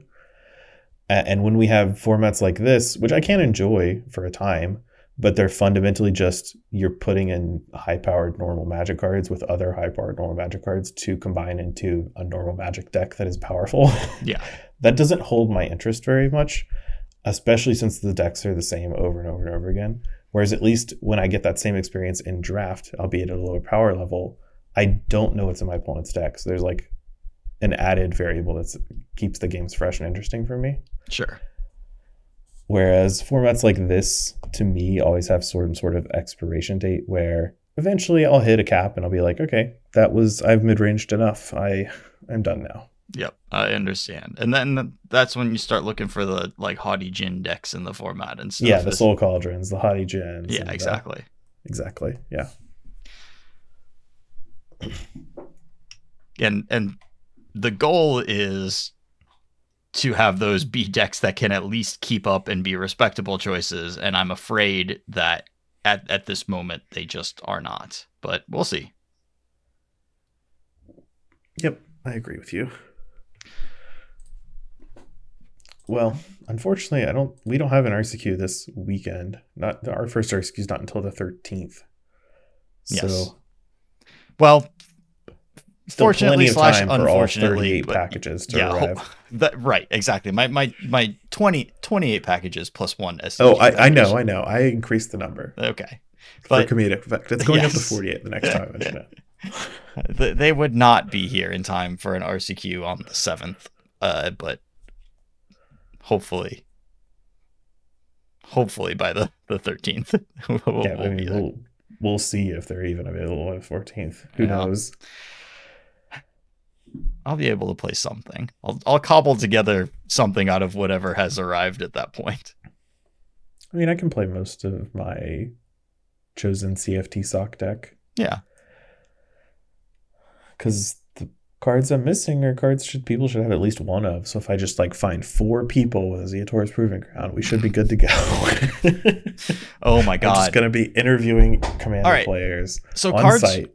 And when we have formats like this, which I can enjoy for a time, but they're fundamentally just you're putting in high powered normal magic cards with other high powered normal magic cards to combine into a normal magic deck that is powerful. Yeah. that doesn't hold my interest very much, especially since the decks are the same over and over and over again. Whereas at least when I get that same experience in draft, albeit at a lower power level, I don't know what's in my opponent's deck. So there's like an added variable that keeps the games fresh and interesting for me. Sure. Whereas formats like this, to me, always have some sort of expiration date where eventually I'll hit a cap and I'll be like, okay, that was I've mid ranged enough. I I'm done now. Yep, I understand. And then that's when you start looking for the like Haughty Djinn decks in the format and stuff. yeah, the soul cauldrons, the Haughty Djinns. Yeah, and, uh, exactly. exactly. Yeah. and and the goal is to have those be decks that can at least keep up and be respectable choices and i'm afraid that at, at this moment they just are not but we'll see Yep, I agree with you. Well, unfortunately, I don't. We don't have an RCQ this weekend. Not our first RCQ is not until the thirteenth. Yes. So well fortunately slash for unfortunately but- packages to yeah arrive. that, right exactly my my my 20 28 packages plus one SCG Oh, I, I know, I know. I increased the number okay for But- comedic effect. It's going up to forty-eight the next time I mention it. Th- they would not be here in time for an RCQ on the seventh, uh, but hopefully hopefully by the the 13th. we'll, yeah, we'll be mean, we'll we'll see if they're even available on the 14th. Who Yeah. knows? I'll be able to play something. I'll I'll cobble together something out of whatever has arrived at that point. I mean, I can play most of my chosen CFT sock deck Yeah. because cards I'm missing are cards should people should have at least one of. So if I just like find four people with a Zeator's Proving Ground, we should be good to go. Oh my god! I'm just gonna be interviewing commander right. players so on cards site.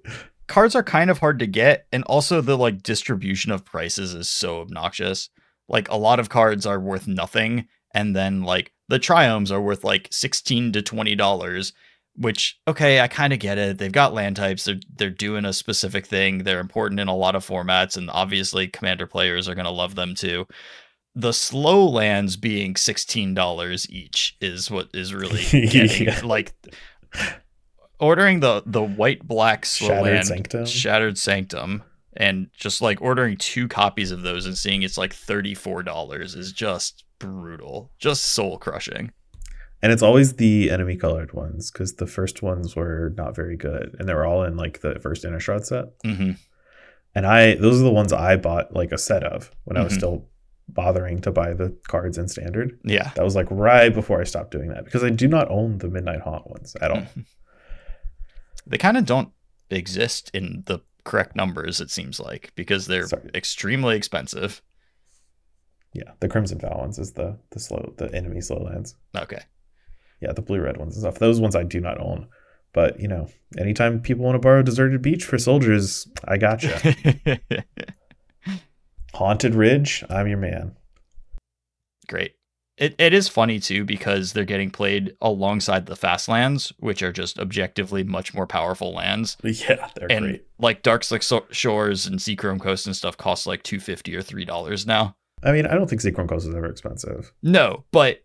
cards are kind of hard to get and also the like distribution of prices is so obnoxious like a lot of cards are worth nothing and then like the triomes are worth like 16 to 20 dollars which okay i kind of get it they've got land types they're they're doing a specific thing they're important in a lot of formats and obviously commander players are going to love them too the slow lands being $16 each is what is really getting Yeah. like ordering the the white black slow Shattered land Sanctum. Shattered Sanctum and just like ordering two copies of those and seeing it's like $34 is just brutal. Just soul crushing. And it's always the enemy colored ones because the first ones were not very good, and they were all in like the first Innistrad set. hmm And I those are the ones I bought like a set of when I was Mhm. still bothering to buy the cards in standard. Yeah. That was like right before I stopped doing that because I do not own the Midnight Hunt ones at all. Mhm. They kind of don't exist in the correct numbers, it seems like, because they're Sorry. extremely expensive. Yeah, the Crimson Vow ones is the the slow the enemy slow lands. Okay. Yeah, the blue red ones and stuff. Those ones I do not own. But you know, anytime people want to borrow Deserted Beach for soldiers, I gotcha. Haunted Ridge, I'm your man. Great. It, it is funny too because they're getting played alongside the fast lands, which are just objectively much more powerful lands. Yeah, they're and great. like Darkslick Shores and Seachrome Coast and stuff cost like two fifty or three dollars now. I mean, I don't think Seachrome Coast is ever expensive. No, but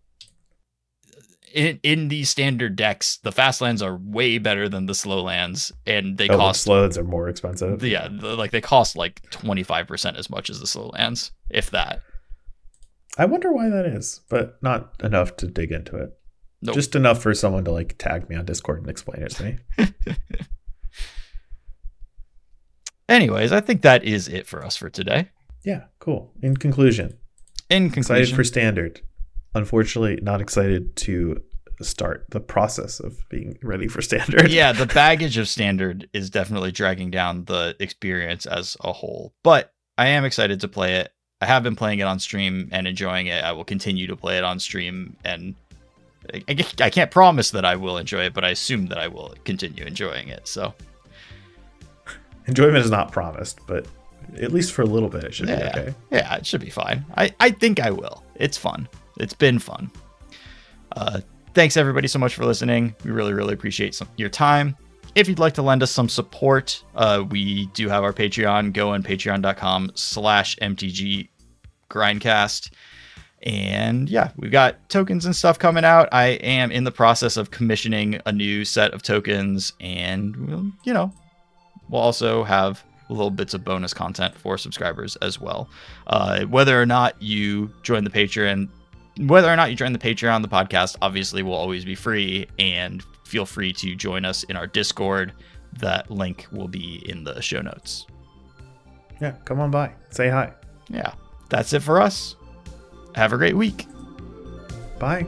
in in these standard decks, the fast lands are way better than the slow lands, and they oh, the cost slow lands are more expensive. yeah, the, like they cost like twenty five percent as much as the slow lands, if that. I wonder why that is, but not enough to dig into it. Nope. Just enough for someone to like tag me on Discord and explain it to me. Anyways, I think that is it for us for today. Yeah, cool. In conclusion, In conclusion, excited for standard. Unfortunately, not excited to start the process of being ready for standard. yeah, the baggage of standard is definitely dragging down the experience as a whole. But I am excited to play it. I have been playing it on stream and enjoying it. I will continue to play it on stream, and I, I can't promise that I will enjoy it, but I assume that I will continue enjoying it. So Enjoyment is not promised, but at least for a little bit, it should Yeah. be okay. yeah, it should be fine. I I think I will. It's fun. It's been fun. Uh, thanks everybody so much for listening. We really really appreciate some, your time. If you'd like to lend us some support, uh, we do have our Patreon. Go on patreon.com slash MTG grindcast. And yeah, we've got tokens and stuff coming out. I am in the process of commissioning a new set of tokens, and we'll, you know, we'll also have little bits of bonus content for subscribers as well. Uh, whether or not you join the Patreon, whether or not you join the Patreon, the podcast obviously will always be free, and feel free to join us in our Discord. That link will be in the show notes. Yeah, come on by. Say hi. Yeah, that's it for us. Have a great week. Bye.